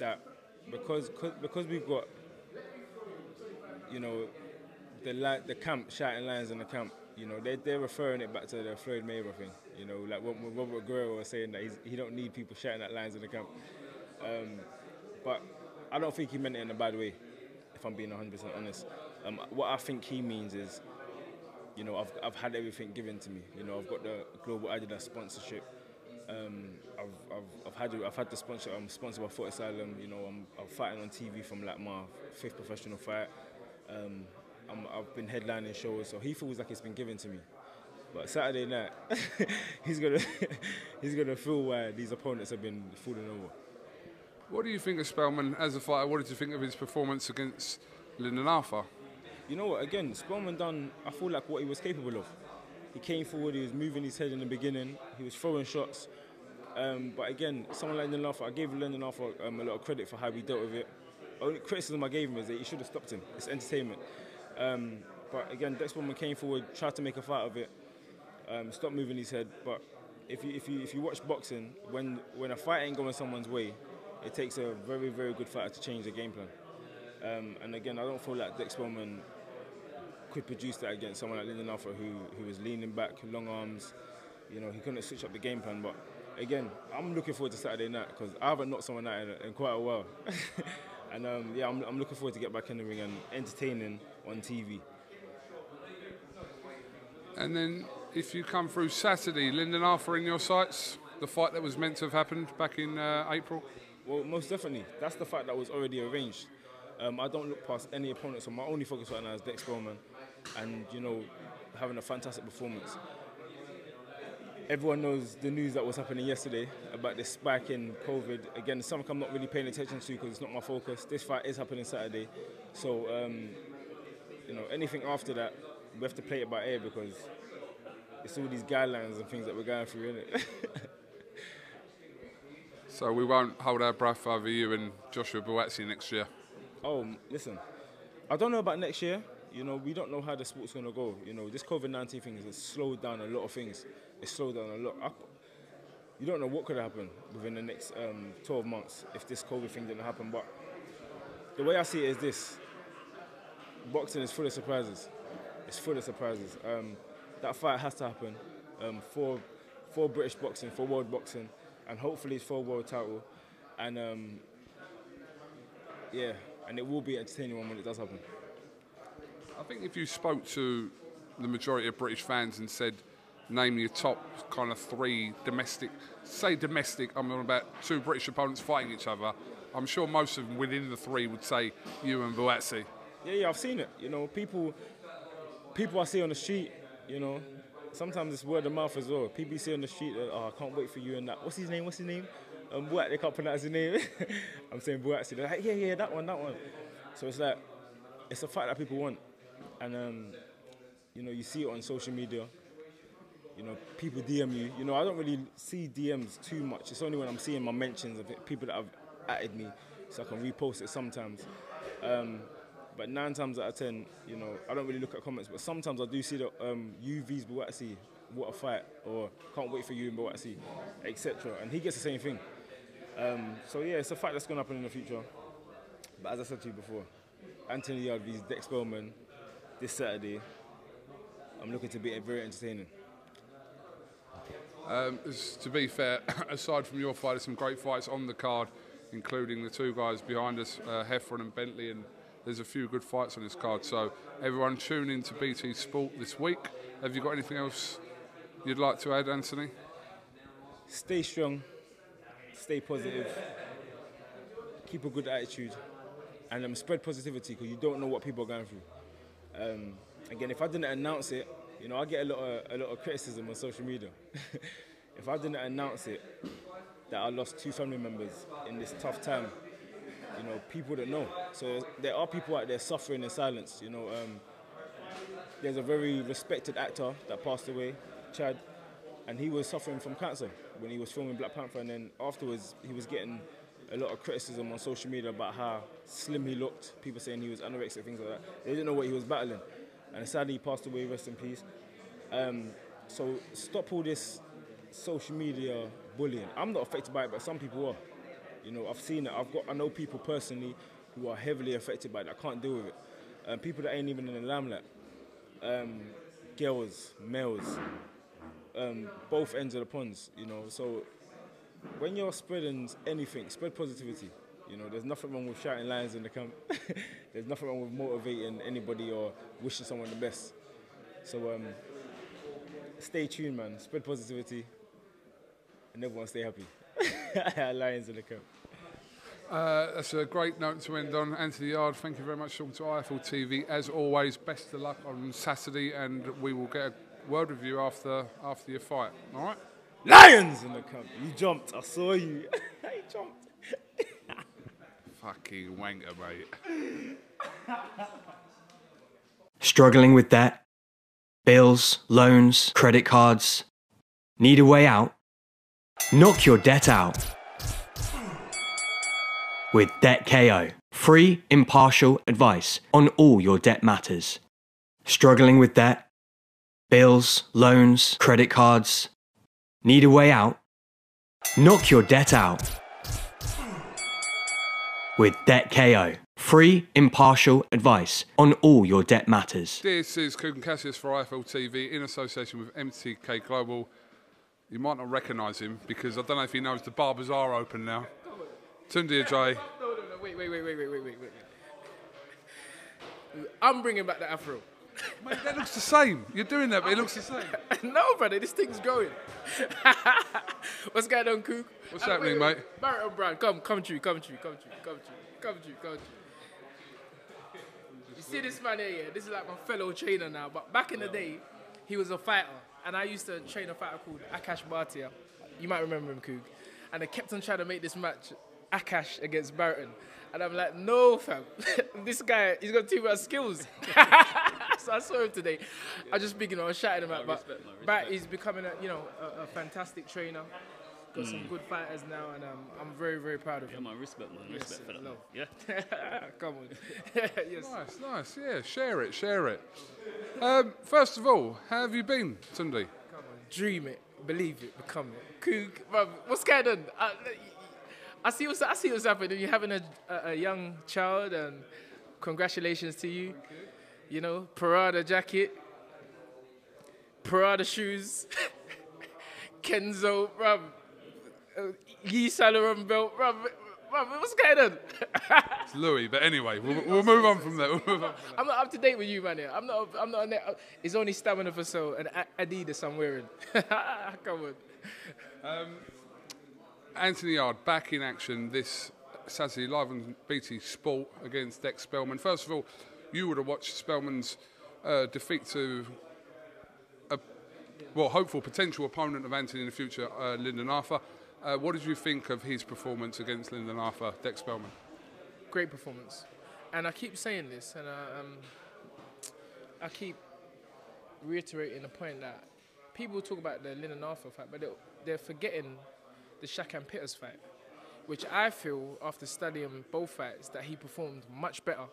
that because because we've got, you know, the the camp shouting lines in the camp. You know, they they're referring it back to the Floyd Mayweather thing. You know, like what Robert Guerrero was saying that he's, he don't need people shouting at lines in the camp. Um, but I don't think he meant it in a bad way, if I'm being 100% honest. Um, what I think he means is, you know, I've, I've had everything given to me. You know, I've got the global Adidas sponsorship. Um, I've, I've, I've had I've had the sponsor. I'm sponsored by Footasylum. You know, I'm, I'm fighting on TV from like my fifth professional fight. Um, i have been headlining shows, so he feels like it's been given to me. But Saturday night, he's gonna he's gonna feel why these opponents have been falling over. What do you think of Spelman as a fighter? What did you think of his performance against Lyndon Arthur? You know what? Again, Spelman done. I feel like what he was capable of. He came forward. He was moving his head in the beginning. He was throwing shots. Um, but again, someone like Arthur, I gave Arthur um, a lot of credit for how he dealt with it. Only criticism I gave him is that he should have stopped him. It's entertainment. Um, but again, Dec Spelman came forward, tried to make a fight of it, um, stopped moving his head. But if you if you if you watch boxing, when when a fight ain't going someone's way, it takes a very very good fighter to change the game plan. Um, and again, I don't feel like Dec Spelman could produce that against someone like Lyndon Arthur who who was leaning back, long arms. You know, he couldn't switch up the game plan. But again, I'm looking forward to Saturday night because I haven't knocked someone out in, in quite a while. And um, yeah, I'm, I'm looking forward to get back in the ring and entertaining on TV. And then if you come through Saturday, Lyndon Arthur in your sights, the fight that was meant to have happened back in uh, April? Well, most definitely. That's the fight that was already arranged. Um, I don't look past any opponents, so my only focus right now is Dec Spelman and, you know, having a fantastic performance. everyone knows the news that was happening yesterday about this spike in COVID. Again, something I'm not really paying attention to because it's not my focus. This fight is happening Saturday, so um, you know anything after that, we have to play it by ear because it's all these guidelines and things that we're going through, isn't it? So we won't hold our breath over you and Joshua Buatsi next year. Oh, listen, I don't know about next year. You know, we don't know how the sport's going to go. You know, this COVID 19 thing has slowed down a lot of things. It's slowed down a lot. I, you don't know what could happen within the next um, 12 months if this COVID thing didn't happen. But the way I see it is this boxing is full of surprises. It's full of surprises. Um, that fight has to happen um, for, for British boxing, for world boxing, and hopefully for world title. And um, yeah, and it will be entertaining when it does happen. I think if you spoke to the majority of British fans and said, name your top kind of three domestic, say domestic, I'm on about two British opponents fighting each other, I'm sure most of them within the three would say you and Buatsi. Yeah, yeah, I've seen it. You know, people, people I see on the street. You know, sometimes it's word of mouth as well. People see on the street, uh, oh, I can't wait for you and that. What's his name? What's his name? Um, they can't pronounce his name. I'm saying Buatsi. They're like, yeah, yeah, that one, that one. So it's like, it's a fight that people want, and um, you know, you see it on social media. You know, people DM you. You know, I don't really see DMs too much. It's only when I'm seeing my mentions of it, people that have added me, so I can repost it sometimes. Um, but nine times out of ten, you know, I don't really look at comments. But sometimes I do see the um, UV's Buatsi, what I see, what a fight, or can't wait for you in Buatsi, etc. And he gets the same thing. Um, so yeah, it's a fight that's going to happen in the future. But as I said to you before, Anthony Yarde vs Dec Spelman this Saturday. I'm looking to be very entertaining. Um, to be fair, aside from your fight, there's some great fights on the card, including the two guys behind us, uh, Heffron and Bentley, and there's a few good fights on this card. So everyone tune in to BT Sport this week. Have you got anything else you'd like to add, Anthony? Stay strong, stay positive, keep a good attitude, and um, spread positivity because you don't know what people are going through. Um, again, if I didn't announce it, you know, I get a lot of a lot of criticism on social media. if I didn't announce it, that I lost two family members in this tough time, you know, people don't know. So there are people out there suffering in silence. You know, um, there's a very respected actor that passed away, Chad, and he was suffering from cancer when he was filming Black Panther, and then afterwards he was getting a lot of criticism on social media about how slim he looked. People saying he was anorexic, things like that. They didn't know what he was battling, and sadly he passed away. Rest in peace. Um, so stop all this social media bullying. I'm not affected by it, but some people are. You know, I've seen it. I've got. I know people personally who are heavily affected by it. I can't deal with it. Um, people that ain't even in the limelight. Um, girls, males, um, both ends of the ponds. You know, so when you're spreading anything, spread positivity. You know, there's nothing wrong with shouting lines in the camp. there's nothing wrong with motivating anybody or wishing someone the best. So um, stay tuned, man. Spread positivity, and everyone stay happy. Lions in the camp. Uh, that's a great note to end on. Anthony Yarde, thank you very much talking to IFL TV. As always, best of luck on Saturday, and we will get a word with you after after your fight. All right? Lions in the camp. You jumped. I saw you. you jumped. Fucking wanker, mate. Struggling with debt? Bills, loans, credit cards? Need a way out? Knock your debt out with Debt KO. Free, impartial advice on all your debt matters. Struggling with debt? Bills, loans, credit cards? Need a way out? Knock your debt out with Debt KO. Free, impartial advice on all your debt matters. This is Kugan Cassius for IFL TV in association with MTK Global. You might not recognise him because I don't know if he knows the barbers are open now. Tunde Ajayi. No, no, no, wait, wait, wait, wait, wait, wait, wait. I'm bringing back the afro. Mate, that looks the same. You're doing that, but it looks the same. no, brother, this thing's going. What's going on, Cook? What's happening, mate? Barrett O'Brien, come, come to you, come to you, come to you, come true, come true, come to You You see this man here, yeah? This is like my fellow trainer now. But back in the day, he was a fighter, and I used to train a fighter called Akaash Bhatia. You might remember him, Coog. And they kept on trying to make this match Akash against Barton. And I'm like, no, fam. this guy, he's got too much skills. so I saw him today. I just speaking, I was shouting him out. But respect, man, is becoming a, you know, a, a fantastic trainer. Got some good fighters now, and um, I'm very, very proud of Yeah, him. Yeah, man, respect, man. Yes, Respect for that. love. Yeah. Come on. yes. Nice, nice. Yeah, share it, share it. Um, first of all, how have you been, Sunday? Come on, dream it, believe it, become it. Coog, bruv, what's going on? I, I see what's I see what's happening. You're having a, a, a young child, and congratulations to you. You know, Parada jacket, Parada shoes, Kenzo, bruv, uh, Yi Salaron belt, bruv. Bruv, what's going on? It's Louis, but anyway, we'll, we'll move on from there. We'll move on. I'm not up to date with you, man. Here. I'm not. I'm not. That. It's only stamina for so and Adidas I'm wearing. Come on. Anthony Yarde back in action this Saturday live on BT Sport against Dec Spelman. First of all, you would have watched Spelman's uh, defeat to a well, hopeful potential opponent of Anthony in the future, uh, Lyndon Arthur. Uh, what did you think of his performance against Lyndon Arthur, Dec Spelman? Great performance, and I keep saying this, and I, um, I keep reiterating the point that people talk about the Lyndon Arthur fight, but they're, they're forgetting the Shaq Pitters fight, which I feel after studying both fights that he performed much better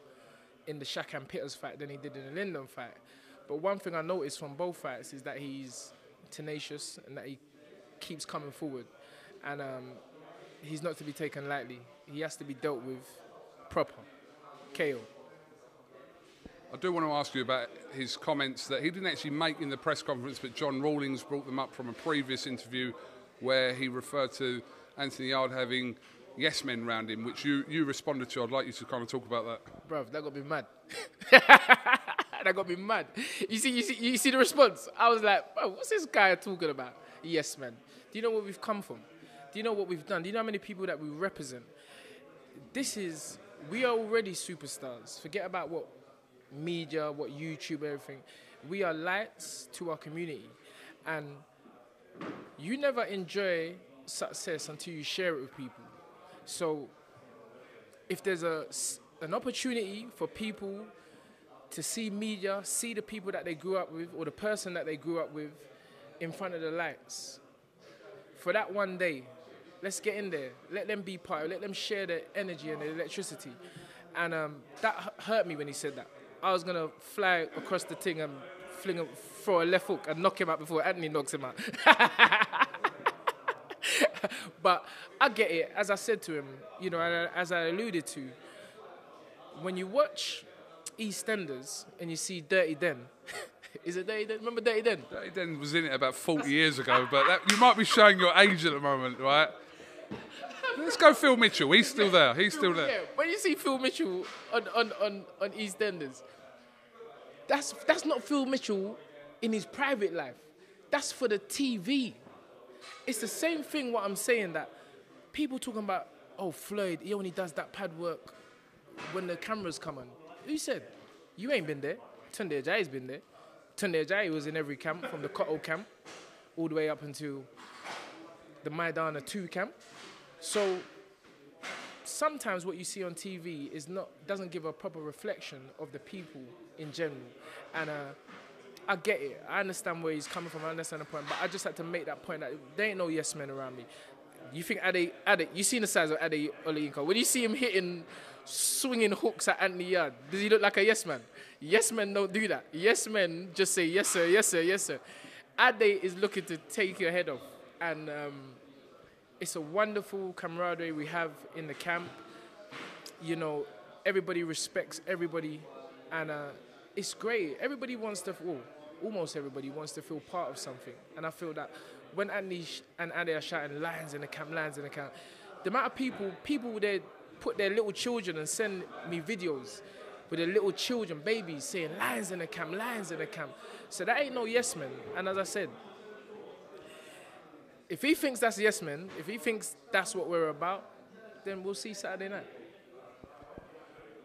in the Shaq Pitters fight than he did in the Lyndon fight. But one thing I noticed from both fights is that he's tenacious and that he keeps coming forward, and um, he's not to be taken lightly. He has to be dealt with proper. KO. I do want to ask you about his comments that he didn't actually make in the press conference, but John Rawlings brought them up from a previous interview where he referred to Anthony Yarde having yes men round him, which you, you responded to. I'd like you to kind of talk about that. Bruv, that got me mad. that got me mad. You see, you see, you see the response. I was like, what's this guy talking about? Yes, man. Do you know where we've come from? Do you know what we've done? Do you know how many people that we represent? This is, we are already superstars. Forget about what media, what YouTube, everything. We are lights to our community. And you never enjoy success until you share it with people. So if there's a, an opportunity for people to see media, see the people that they grew up with or the person that they grew up with in front of the lights, for that one day, let's get in there. Let them be part. Let them share their energy and their electricity. And um, that hurt me when he said that. I was gonna fly across the thing and fling him, throw a left hook and knock him out before Anthony knocks him out. but I get it. As I said to him, you know, as I alluded to, when you watch EastEnders and you see Dirty Den, is it Dirty Den? Remember Dirty Den? Dirty Den was in it about 40 years ago, but that, you might be showing your age at the moment, right? Let's go Phil Mitchell. He's still there. He's still there. Yeah, when you see Phil Mitchell on, on, on, on EastEnders, that's, that's not Phil Mitchell in his private life. That's for the TV. It's the same thing what I'm saying that people talking about, oh, Floyd, he only does that pad work when the cameras come on. Who said? You ain't been there. Tunde Ajayi's been there. Tunde Ajayi was in every camp, from the Cotto camp all the way up until the Maidana 2 camp. So sometimes what you see on TV is not doesn't give a proper reflection of the people in general. And uh, I get it. I understand where he's coming from. I understand the point. But I just had to make that point that there ain't no yes men around me. You think Ade, Ade, you seen the size of Ade Olayinka. When you see him hitting, swinging hooks at Anthony Yarde, does he look like a yes man? Yes men don't do that. Yes men just say yes sir, yes sir, yes sir. Ade is looking to take your head off. And um, it's a wonderful camaraderie we have in the camp. You know, everybody respects everybody, and uh, it's great. Everybody wants to, well, almost everybody wants to feel part of something, and I feel that when Andy and Andy are shouting "lions in the camp, lions in the camp," the amount of people, people they put their little children and send me videos with their little children, babies, saying "lions in the camp, lions in the camp." So that ain't no yes man. And as I said, if he thinks that's yes men, if he thinks that's what we're about, then we'll see Saturday night.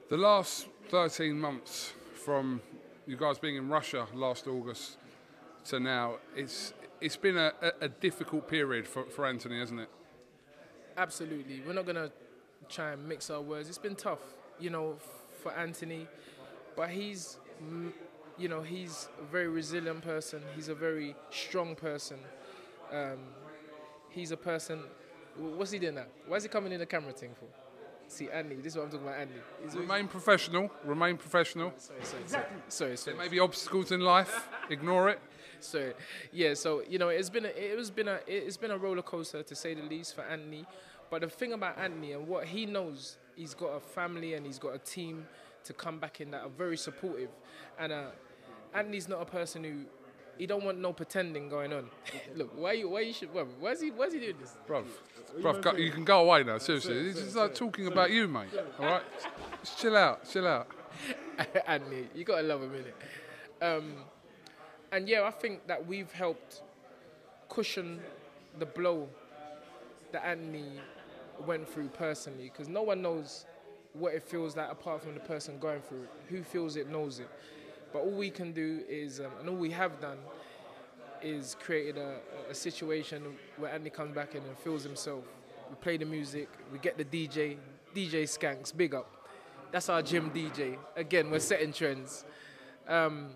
The last 13 months from you guys being in Russia last August to now, it's it's been a, a, difficult period for, for Anthony, hasn't it? Absolutely. We're not going to try and mix our words. It's been tough, you know, for Anthony, but he's, you know, he's a very resilient person. He's a very strong person. Um, he's a person. What's he doing now? Why is he coming in the camera thing for? See, Andy, this is what I'm talking about, Andy. He's Remain professional. Remain professional. sorry, sorry, sorry, sorry, sorry. There may be obstacles in life. Ignore it. So yeah, so you know, it's been a, it was been a it's been a roller coaster to say the least for Anthony. But the thing about Anthony and what he knows, he's got a family and he's got a team to come back in that are very supportive. And uh, Anthony's not a person who he don't want no pretending going on. Look, why you why you should why, why is he why is he doing this? Bruv, bruv, go, you can go away now. Seriously, this is like talking about you, mate. All right, just chill out, chill out. Anthony, you gotta love him, innit? Um, and yeah, I think that we've helped cushion the blow that Anthony went through personally, because no one knows what it feels like apart from the person going through it. Who feels it knows it. But all we can do is, um, and all we have done, is created a, a situation where Anthony comes back in and feels himself. We play the music, we get the DJ, DJ Skanks, big up. That's our gym DJ. Again, we're setting trends. Um,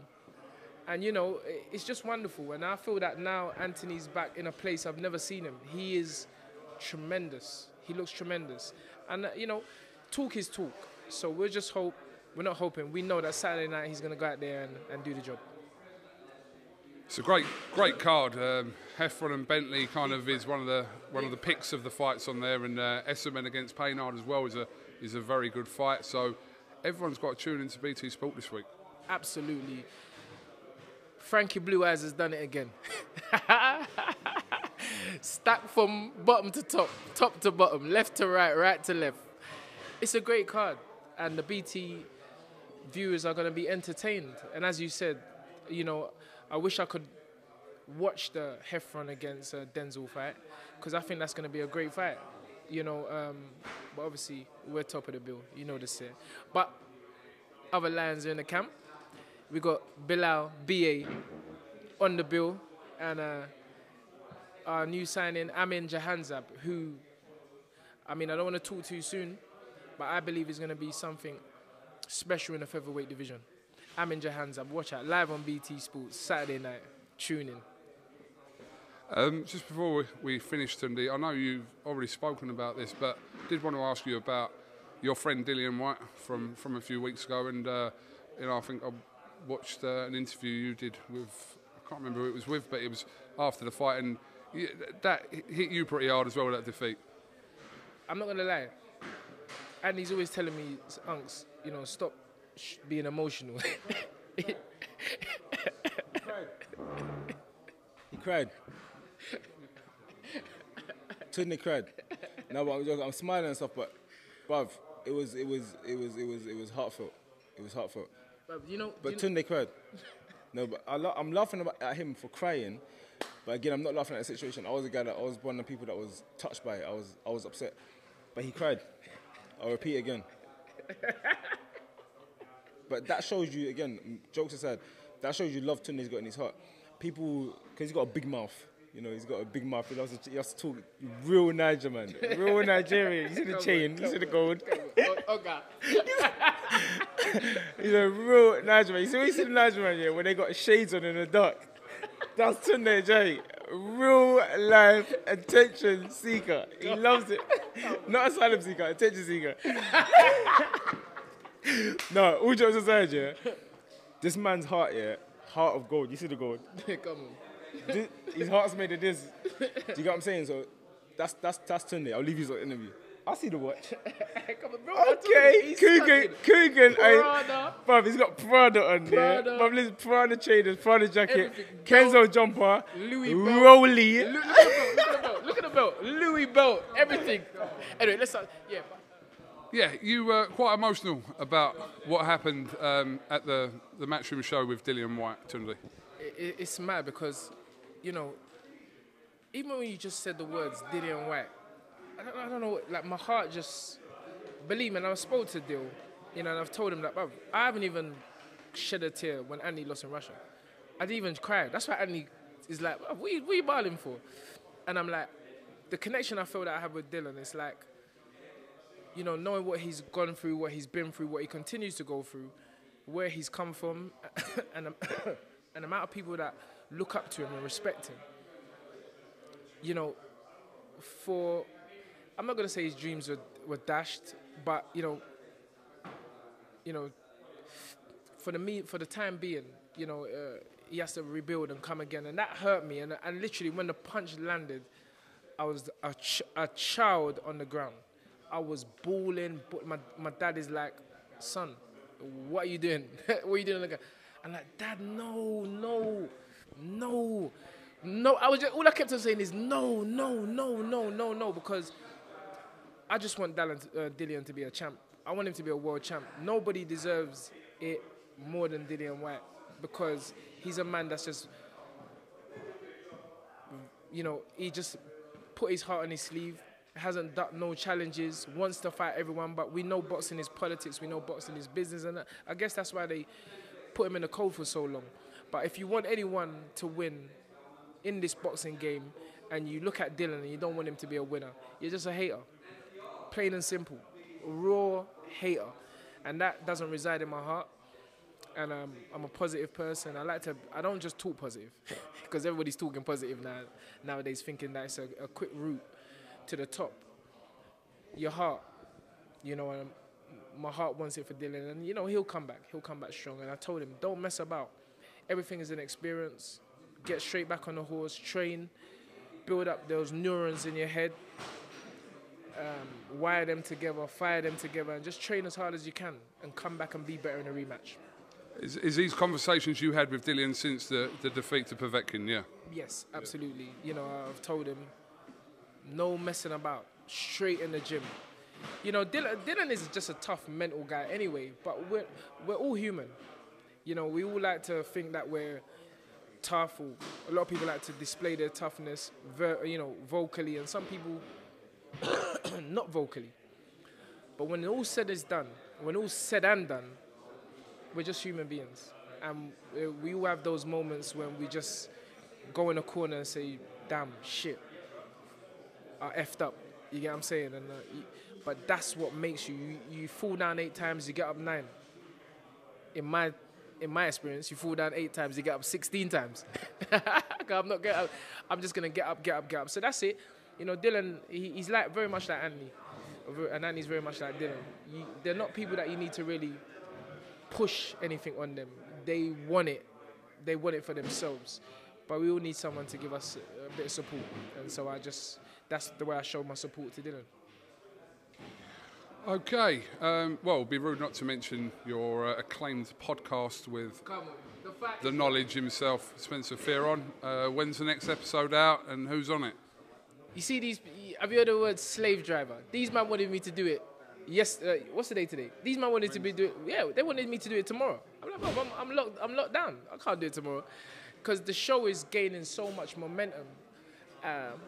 and you know, it's just wonderful. And I feel that now Anthony's back in a place I've never seen him. He is tremendous. He looks tremendous. And uh, you know, talk is talk. So we're just hope. We're not hoping. We know that Saturday night he's gonna go out there and, and do the job. It's a great, great card. Um, Heffron and Bentley kind of is one of the one of the picks of the fights on there, and uh, Esserman against Paynard as well is a is a very good fight. So everyone's got to tune into BT Sport this week. Absolutely. Frankie Blue Eyes has done it again. Stacked from bottom to top, top to bottom, left to right, right to left. It's a great card, and the BT viewers are going to be entertained. And as you said, you know, I wish I could watch the Heffron against uh, Denzel fight because I think that's going to be a great fight. You know, um, but obviously we're top of the bill. You know this here. But other lions are in the camp. We got Bilal BA on the bill, and uh, our new signing Amin Jahanzab, who, I mean, I don't want to talk too soon, but I believe is going to be something special in the featherweight division. I'm Amin Jahanzab, watch out live on BT Sports Saturday night. Tune in. Um, just before we, we finish, Tunde, I know you've already spoken about this, but I did want to ask you about your friend Dillian Whyte from, from a few weeks ago, and uh, you know I think I watched uh, an interview you did with I can't remember who it was with, but it was after the fight, and that hit you pretty hard as well that defeat. I'm not gonna lie. And he's always telling me, Unks, you know, stop sh- being emotional. He cried. Tunde cried. No, but I'm, joking. I'm smiling and stuff, but, bruv, it was, it was, it was, it was, it was heartfelt. It was heartfelt. But you know, But you know Tunde cried. No, but I I'm laughing about, at him for crying. But again, I'm not laughing at the situation. I was a guy that I was one of the people that was touched by it. I was I was upset, but he cried. I'll repeat again. But that shows you again. Jokes aside, that shows you love Tunde's got in his heart. People, because he's got a big mouth. You know, he's got a big mouth. He loves to, he loves to talk real Niger man, real Nigerian. You see the chain, you see the gold. oh, oh God. He's a real Niger man. You see you see the Niger man, yeah, when they got shades on in the dark. That's Tunde J. Real life attention seeker. He loves it. Not asylum seeker, attention seeker. no, all jokes aside, yeah. This man's heart, yeah, heart of gold. You see the gold? Come on. Thi- His heart's made of this. Do you get what I'm saying? So that's that's that's Tunde. I'll leave you to the interview. I'll see the watch. Come on, bro. Okay, Coogan, Coogan, I, bruv, he's got Prada on there. Prada. Bruv, listen, Prada trainers, Prada jacket, Everything. Kenzo jumper, Louis. Rolly. in. Look, look at the belt. Look belt. Look at the belt. Louis belt. Everything. Anyway, let's start. Yeah. Yeah, you were quite emotional about what happened um, at the, the Matchroom show with Dillian Whyte, Tunde. it, it- it's mad because, you know, even when you just said the words Diddy and White, I don't, I don't know, like my heart just, believe me, and I spoke to Dill, you know, and I've told him that, bruv, I haven't even shed a tear when Andy lost in Russia. I didn't even cry. That's why Anthony is like, what are you, what are you bawling for? And I'm like, the connection I feel that I have with Dylan is like, you know, knowing what he's gone through, what he's been through, what he continues to go through, where he's come from, and and amount of people that look up to him and respect him. You know, for I'm not gonna say his dreams were, were dashed, but you know, you know, for the me for the time being, you know, uh, he has to rebuild and come again, and that hurt me. And and literally, when the punch landed, I was a, ch- a child on the ground. I was bawling. But my my dad is like, son, what are you doing? what are you doing? Like, I'm like, dad, no, no, no, no. I was just all I kept on saying is no, no, no, no, no, no, because I just want Dallin, uh, Dillian to be a champ. I want him to be a world champ. Nobody deserves it more than Dillian Whyte because he's a man that's just, you know, he just put his heart on his sleeve, hasn't done no challenges, wants to fight everyone, but we know boxing is politics, we know boxing is business, and I guess that's why they put him in the cold for so long. But if you want anyone to win in this boxing game and you look at Dylan and you don't want him to be a winner, you're just a hater. Plain and simple. Raw hater. And that doesn't reside in my heart. And I'm a positive person. I like to, I don't just talk positive because everybody's talking positive now nowadays, thinking that it's a, a quick route to the top. Your heart, you know, um, my heart wants it for Dylan, and you know he'll come back. He'll come back strong. And I told him, don't mess about. Everything is an experience. Get straight back on the horse, train, build up those neurons in your head, um, wire them together, fire them together, and just train as hard as you can, and come back and be better in a rematch. Is, is these conversations you had with Dillian since the, the defeat to Povetkin? Yeah. Yes, absolutely. You know, I've told him, no messing about, straight in the gym. You know, Dylan, Dylan is just a tough mental guy anyway, but we're, we're all human. You know, we all like to think that we're tough, a lot of people like to display their toughness, you know, vocally, and some people not vocally. But when all said is done, when all said and done, we're just human beings. And we all have those moments when we just go in a corner and say, damn, shit, I effed up. You get what I'm saying? And uh, But that's what makes you. you. You fall down eight times, you get up nine. In my in my experience, you fall down eight times, you get up 16 times. I'm not get up. I'm just gonna get up, get up, get up. So that's it. You know, Dylan, he, he's like very much like Anthony, and Anthony's very much like Dylan. You, they're not people that you need to really push anything on them. They want it. They want it for themselves. But we all need someone to give us a bit of support. And so I just, that's the way I show my support to Dylan. Okay. Um, well, it'd be rude not to mention your uh, acclaimed podcast with. The the knowledge himself, Spencer Fearon. Uh, when's the next episode out and who's on it? You see these, have you heard the word slave driver? These men wanted me to do it yes, uh, what's the day today? These man wanted to be doing, yeah, they wanted me to do it tomorrow. I'm like, I'm, I'm, locked, I'm locked down. I can't do it tomorrow. Because the show is gaining so much momentum um,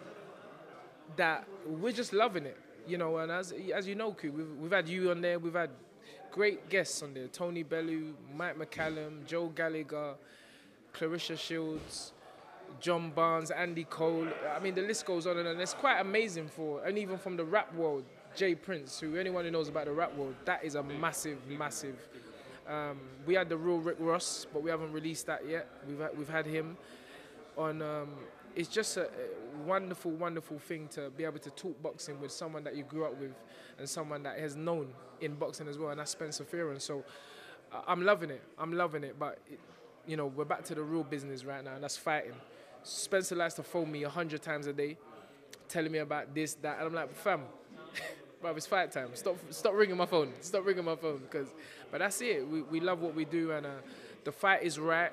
that we're just loving it. You know, and as as you know, Q, we've, we've had you on there, we've had great guests on there Tony Bellew, Mike McCallum, Joe Gallagher, Claressa Shields. John Barnes, Andy Cole. I mean, the list goes on and on. It's quite amazing for, and even from the rap world, J Prince, who anyone who knows about the rap world, that is a massive, massive. Um, we had the real Rick Ross, but we haven't released that yet. We've had, we've had him on. Um, it's just a, wonderful, wonderful thing to be able to talk boxing with someone that you grew up with and someone that has known in boxing as well, and that's Spencer Fearon. So I'm loving it. I'm loving it, but. You know, we're back to the real business right now, and that's fighting. Spencer likes to phone me a hundred times a day, telling me about this, that, and I'm like, fam, bro, it's fight time. Stop, stop ringing my phone. Stop ringing my phone, because, but that's it. We, we love what we do, and uh, the fight is right.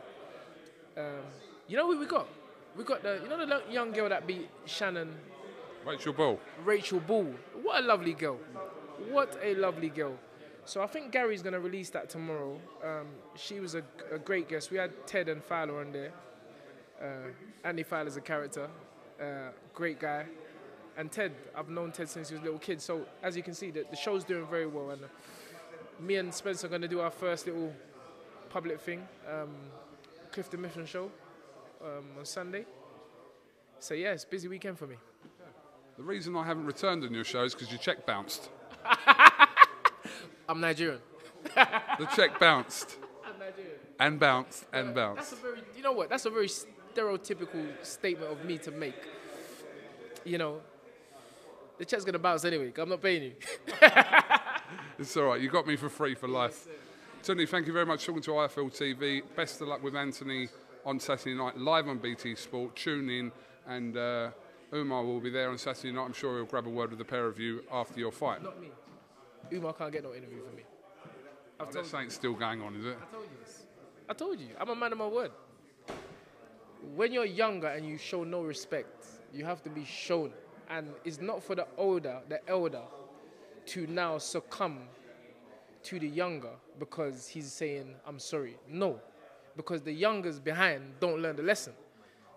Um, you know who we got? We got the, you know the young girl that beat Shannon. Rachel Ball. Rachel Ball. What a lovely girl. What a lovely girl. So I think Gary's going to release that tomorrow. Um, she was a, a, great guest. We had Ted and Fowler on there. Uh, Andy Fowler's a character, uh, great guy. And Ted, I've known Ted since he was a little kid. So as you can see, the, the show's doing very well. And me and Spencer are going to do our first little public thing. Um, Clifton Mission show um, on Sunday. So yeah, it's a busy weekend for me. The reason I haven't returned on your show is because your check bounced. I'm Nigerian. The check bounced I'm Nigerian. and bounced and bounced. That's a very, you know what? That's a very stereotypical statement of me to make. You know, the check's gonna bounce anyway. I'm not paying you. It's all right. You got me for free for life. Tony, thank you very much for talking to IFL TV. Best of luck with Anthony on Saturday night, live on BT Sport. Tune in, and uh, Umar will be there on Saturday night. I'm sure he'll grab a word with the pair of you after your fight. not me. Umar can't get no interview from me. I've Oh, this ain't still going on, is it? I told you this. I told you. I'm a man of my word. When you're younger and you show no respect, you have to be shown. And it's not for the older, the elder, to now succumb to the younger because he's saying, I'm sorry. No. Because the youngers behind don't learn the lesson.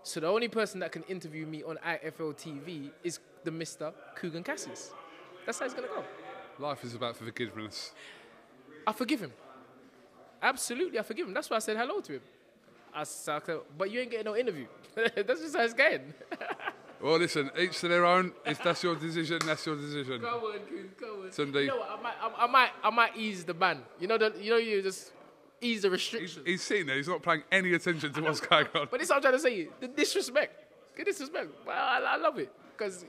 So the only person that can interview me on IFL TV is the Mr. Kugan Cassius. That's how it's gonna go. Life is about forgiveness. I forgive him. Absolutely, I forgive him. That's why I said hello to him. I suck but you ain't getting no interview. that's just how it's going. Well, listen, each to their own. If that's your decision, that's your decision. Come on, Coon, come on. Sunday. You know what? I might, I, I might, I might ease the ban. You know, the, you know, you just ease the He's, restrictions. he's sitting there. He's not paying any attention to what's going on. But this is what I'm trying to say. The disrespect. The disrespect. Well, I, I love it because,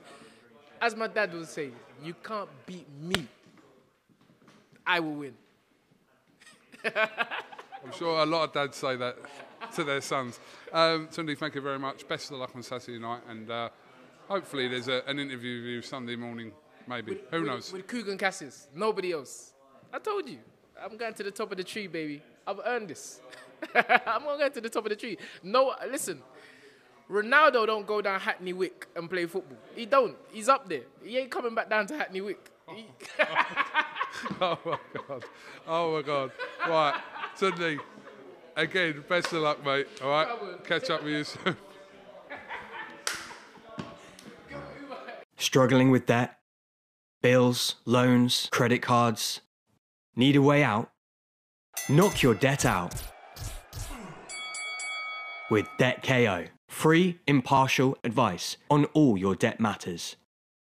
as my dad would say, you can't beat me. I will win. I'm sure a lot of dads say that to their sons. Um, Tunde, thank you very much. Best of luck on Saturday night, and uh, hopefully there's a, an interview with you Sunday morning, maybe. Who with, knows? With Kugan Cassius. Nobody else. I told you. I'm going to the top of the tree, baby. I've earned this. I'm going to get to the top of the tree. No, listen. Ronaldo don't go down Hackney Wick and play football. He don't. He's up there. He ain't coming back down to Hackney Wick. He- oh my god! Oh my god! Right, Tunde. Again, best of luck, mate. All right, catch up with you soon. Struggling with debt? Bills, loans, credit cards? Need a way out? Knock your debt out. With Debt KO. Free, impartial advice on all your debt matters.